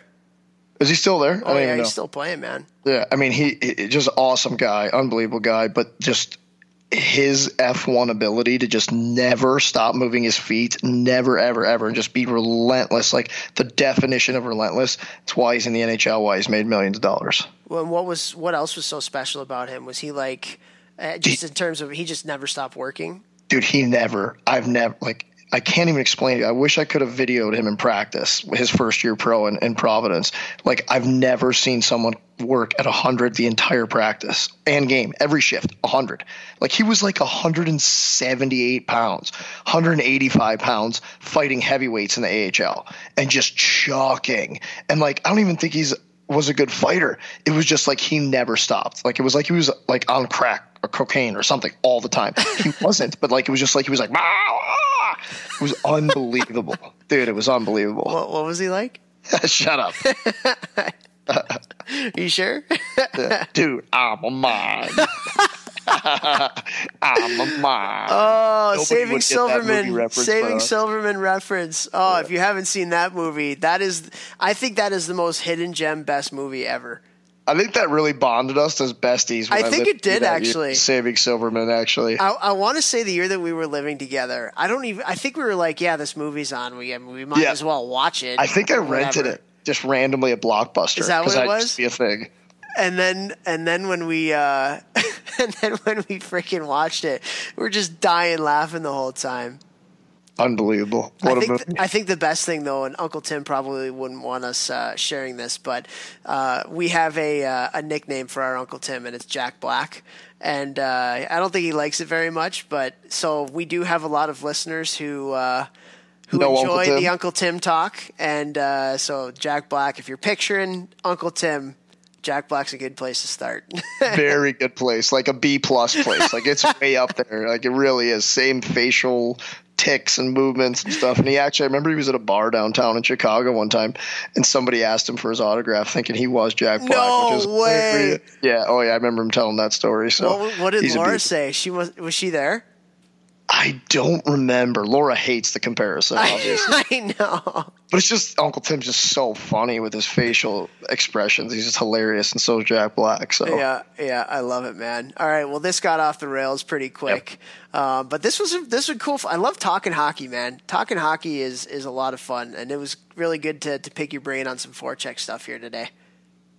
Is he still there? Oh yeah, he's still playing, man. Yeah, I mean he, he just awesome guy, unbelievable guy, but just his F1 ability to just never stop moving his feet, never, ever, ever, and just be relentless, like the definition of relentless. It's why he's in the NHL, why he's made millions of dollars. Well, and what was what else was so special about him? Was he like, uh, just in terms of he just never stopped working? dude, he never, I've never, like, I can't even explain it. I wish I could have videoed him in practice, his first year pro in, in Providence. Like, I've never seen someone work at 100 the entire practice and game, every shift, 100. Like, he was like 178 pounds, 185 pounds fighting heavyweights in the AHL and just chalking. And, like, I don't even think he's was a good fighter. It was just like he never stopped. Like it was like he was like on crack or cocaine or something all the time. He wasn't, but like it was just like he was like, ah! It was unbelievable, dude. It was unbelievable. What, what was he like? Shut up. you sure? dude, I'm a man. I'm a man. Oh, Nobody Saving Silverman. Saving Silverman reference. Oh, yeah. if you haven't seen that movie, that is, I think that is the most hidden gem best movie ever. I think that really bonded us as besties. I think I it did actually. Year, saving Silverman, actually. I, I want to say the year that we were living together. I don't even. I think we were like, yeah, this movie's on. We we might yeah. as well watch it. I think I rented it just randomly at Blockbuster. Is that what it was? Be a thing. And then and then when we uh, and then when we freaking watched it, we are just dying laughing the whole time. Unbelievable! What I think, th- I think the best thing though, and Uncle Tim probably wouldn't want us uh, sharing this, but uh, we have a uh, a nickname for our Uncle Tim, and it's Jack Black. And uh, I don't think he likes it very much, but so we do have a lot of listeners who uh, who No Uncle enjoyed the Uncle Tim talk. And uh, so, Jack Black, if you're picturing Uncle Tim, Jack Black's a good place to start. Very good place, like a B plus place. Like it's way up there. Like it really is. Same facial ticks and movements and stuff. And he actually, I remember he was at a bar downtown in Chicago one time, and somebody asked him for his autograph, thinking he was Jack Black. No which is way. Yeah. Oh yeah, I remember him telling that story. So what, what did Laura say? She was was she there? I don't remember. Laura hates the comparison, obviously. I know. But it's just Uncle Tim's just so funny with his facial expressions. He's just hilarious, and so is Jack Black. So Yeah, yeah, I love it, man. All right, well, this got off the rails pretty quick, uh, but this was this was cool. I love talking hockey, man. Talking hockey is is a lot of fun, and it was really good to to pick your brain on some forecheck stuff here today.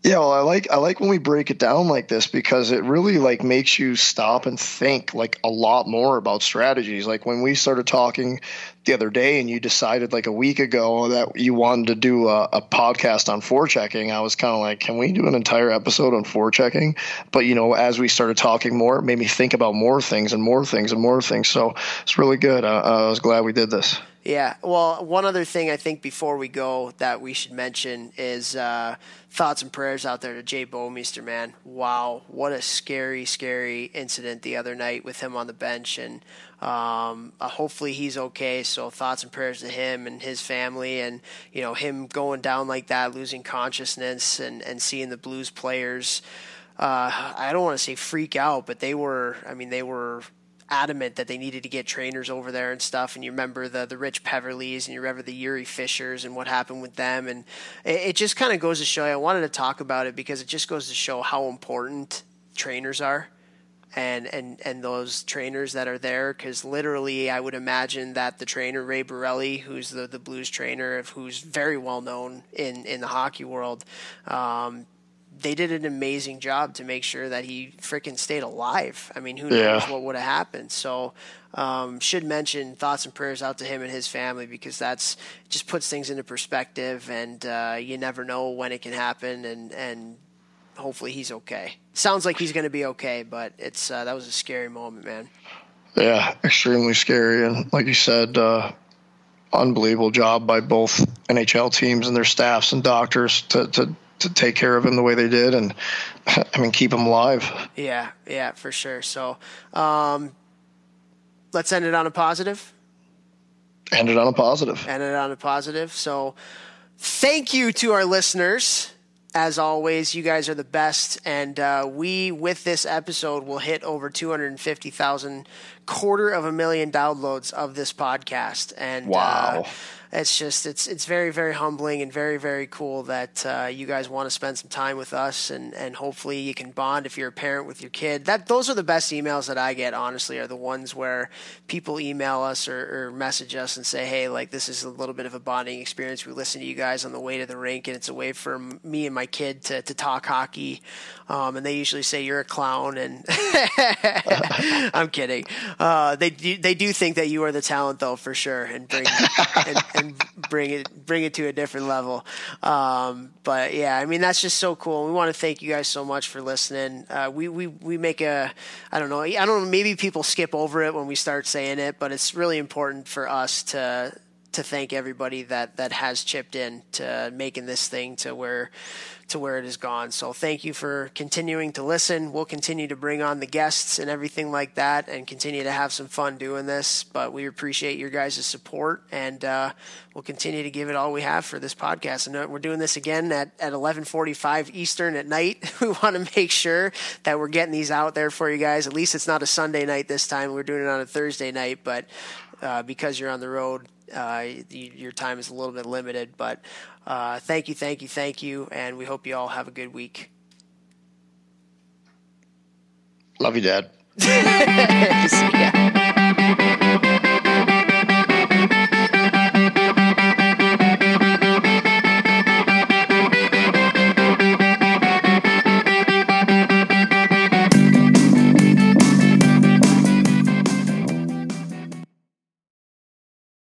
Yeah, well, I like I like when we break it down like this because it really like makes you stop and think like a lot more about strategies. Like when we started talking the other day, and you decided like a week ago that you wanted to do a, a podcast on forechecking, I was kind of like, can we do an entire episode on forechecking? But you know, as we started talking more, it made me think about more things and more things and more things. So it's really good. Uh, I was glad we did this. Yeah. Well, one other thing I think before we go that we should mention is uh, thoughts and prayers out there to Jay Bouwmeester, man. Wow, what a scary, scary incident the other night with him on the bench, and um, uh, hopefully he's okay. So thoughts and prayers to him and his family, and you know him going down like that, losing consciousness, and and seeing the Blues players. Uh, I don't want to say freak out, but they were. I mean, they were adamant that they needed to get trainers over there and stuff. And you remember the the Rich Peverleys and you remember the Jiri Fischers and what happened with them. And it, it just kind of goes to show. I wanted to talk about it because it just goes to show how important trainers are. And, and and those trainers that are there, because literally, I would imagine that the trainer Ray Barile, who's the, the Blues trainer, who's very well known in, in the hockey world, um, they did an amazing job to make sure that he freaking stayed alive. I mean, who knows Yeah. what would have happened? So, um, should mention thoughts and prayers out to him and his family because that's just puts things into perspective, and uh, you never know when it can happen, and and hopefully he's okay. Sounds like he's going to be okay, but it's uh, that was a scary moment, man. Yeah, extremely scary. And like you said, uh, unbelievable job by both NHL teams and their staffs and doctors to, to, to take care of him the way they did. And I mean, keep him alive. Yeah, yeah, for sure. So, um, let's end it on a positive. End it on a positive. End it on a positive. So, thank you to our listeners. As always, you guys are the best, and uh, we, with this episode, will hit over two hundred and fifty thousand, quarter of a million downloads of this podcast. And Wow. uh, it's just it's it's very very humbling and very very cool that uh, you guys want to spend some time with us and and hopefully you can bond if you're a parent with your kid. That those are the best emails that I get honestly are the ones where people email us or, or message us and say hey like this is a little bit of a bonding experience. We listen to you guys on the way to the rink and it's a way for me and my kid to, to talk hockey. Um, and they usually say you're a clown and I'm kidding. Uh, they do, they do think that you are the talent though for sure and bring and, and bring it bring it to a different level. Um, but yeah, I mean that's just so cool. We want to thank you guys so much for listening. Uh, we we we make a I don't know I don't know maybe people skip over it when we start saying it, but it's really important for us to to thank everybody that that has chipped in to making this thing to where to where it has gone. So thank you for continuing to listen. We'll continue to bring on the guests and everything like that and continue to have some fun doing this. But we appreciate your guys' support and uh, we'll continue to give it all we have for this podcast. And uh, we're doing this again at, at 1145 Eastern at night. We want to make sure that we're getting these out there for you guys. At least it's not a Sunday night this time. We're doing it on a Thursday night, but uh, because you're on the road, uh, y- your time is a little bit limited. But uh, thank you, thank you, thank you, and we hope you all have a good week. Love you, Dad. See ya.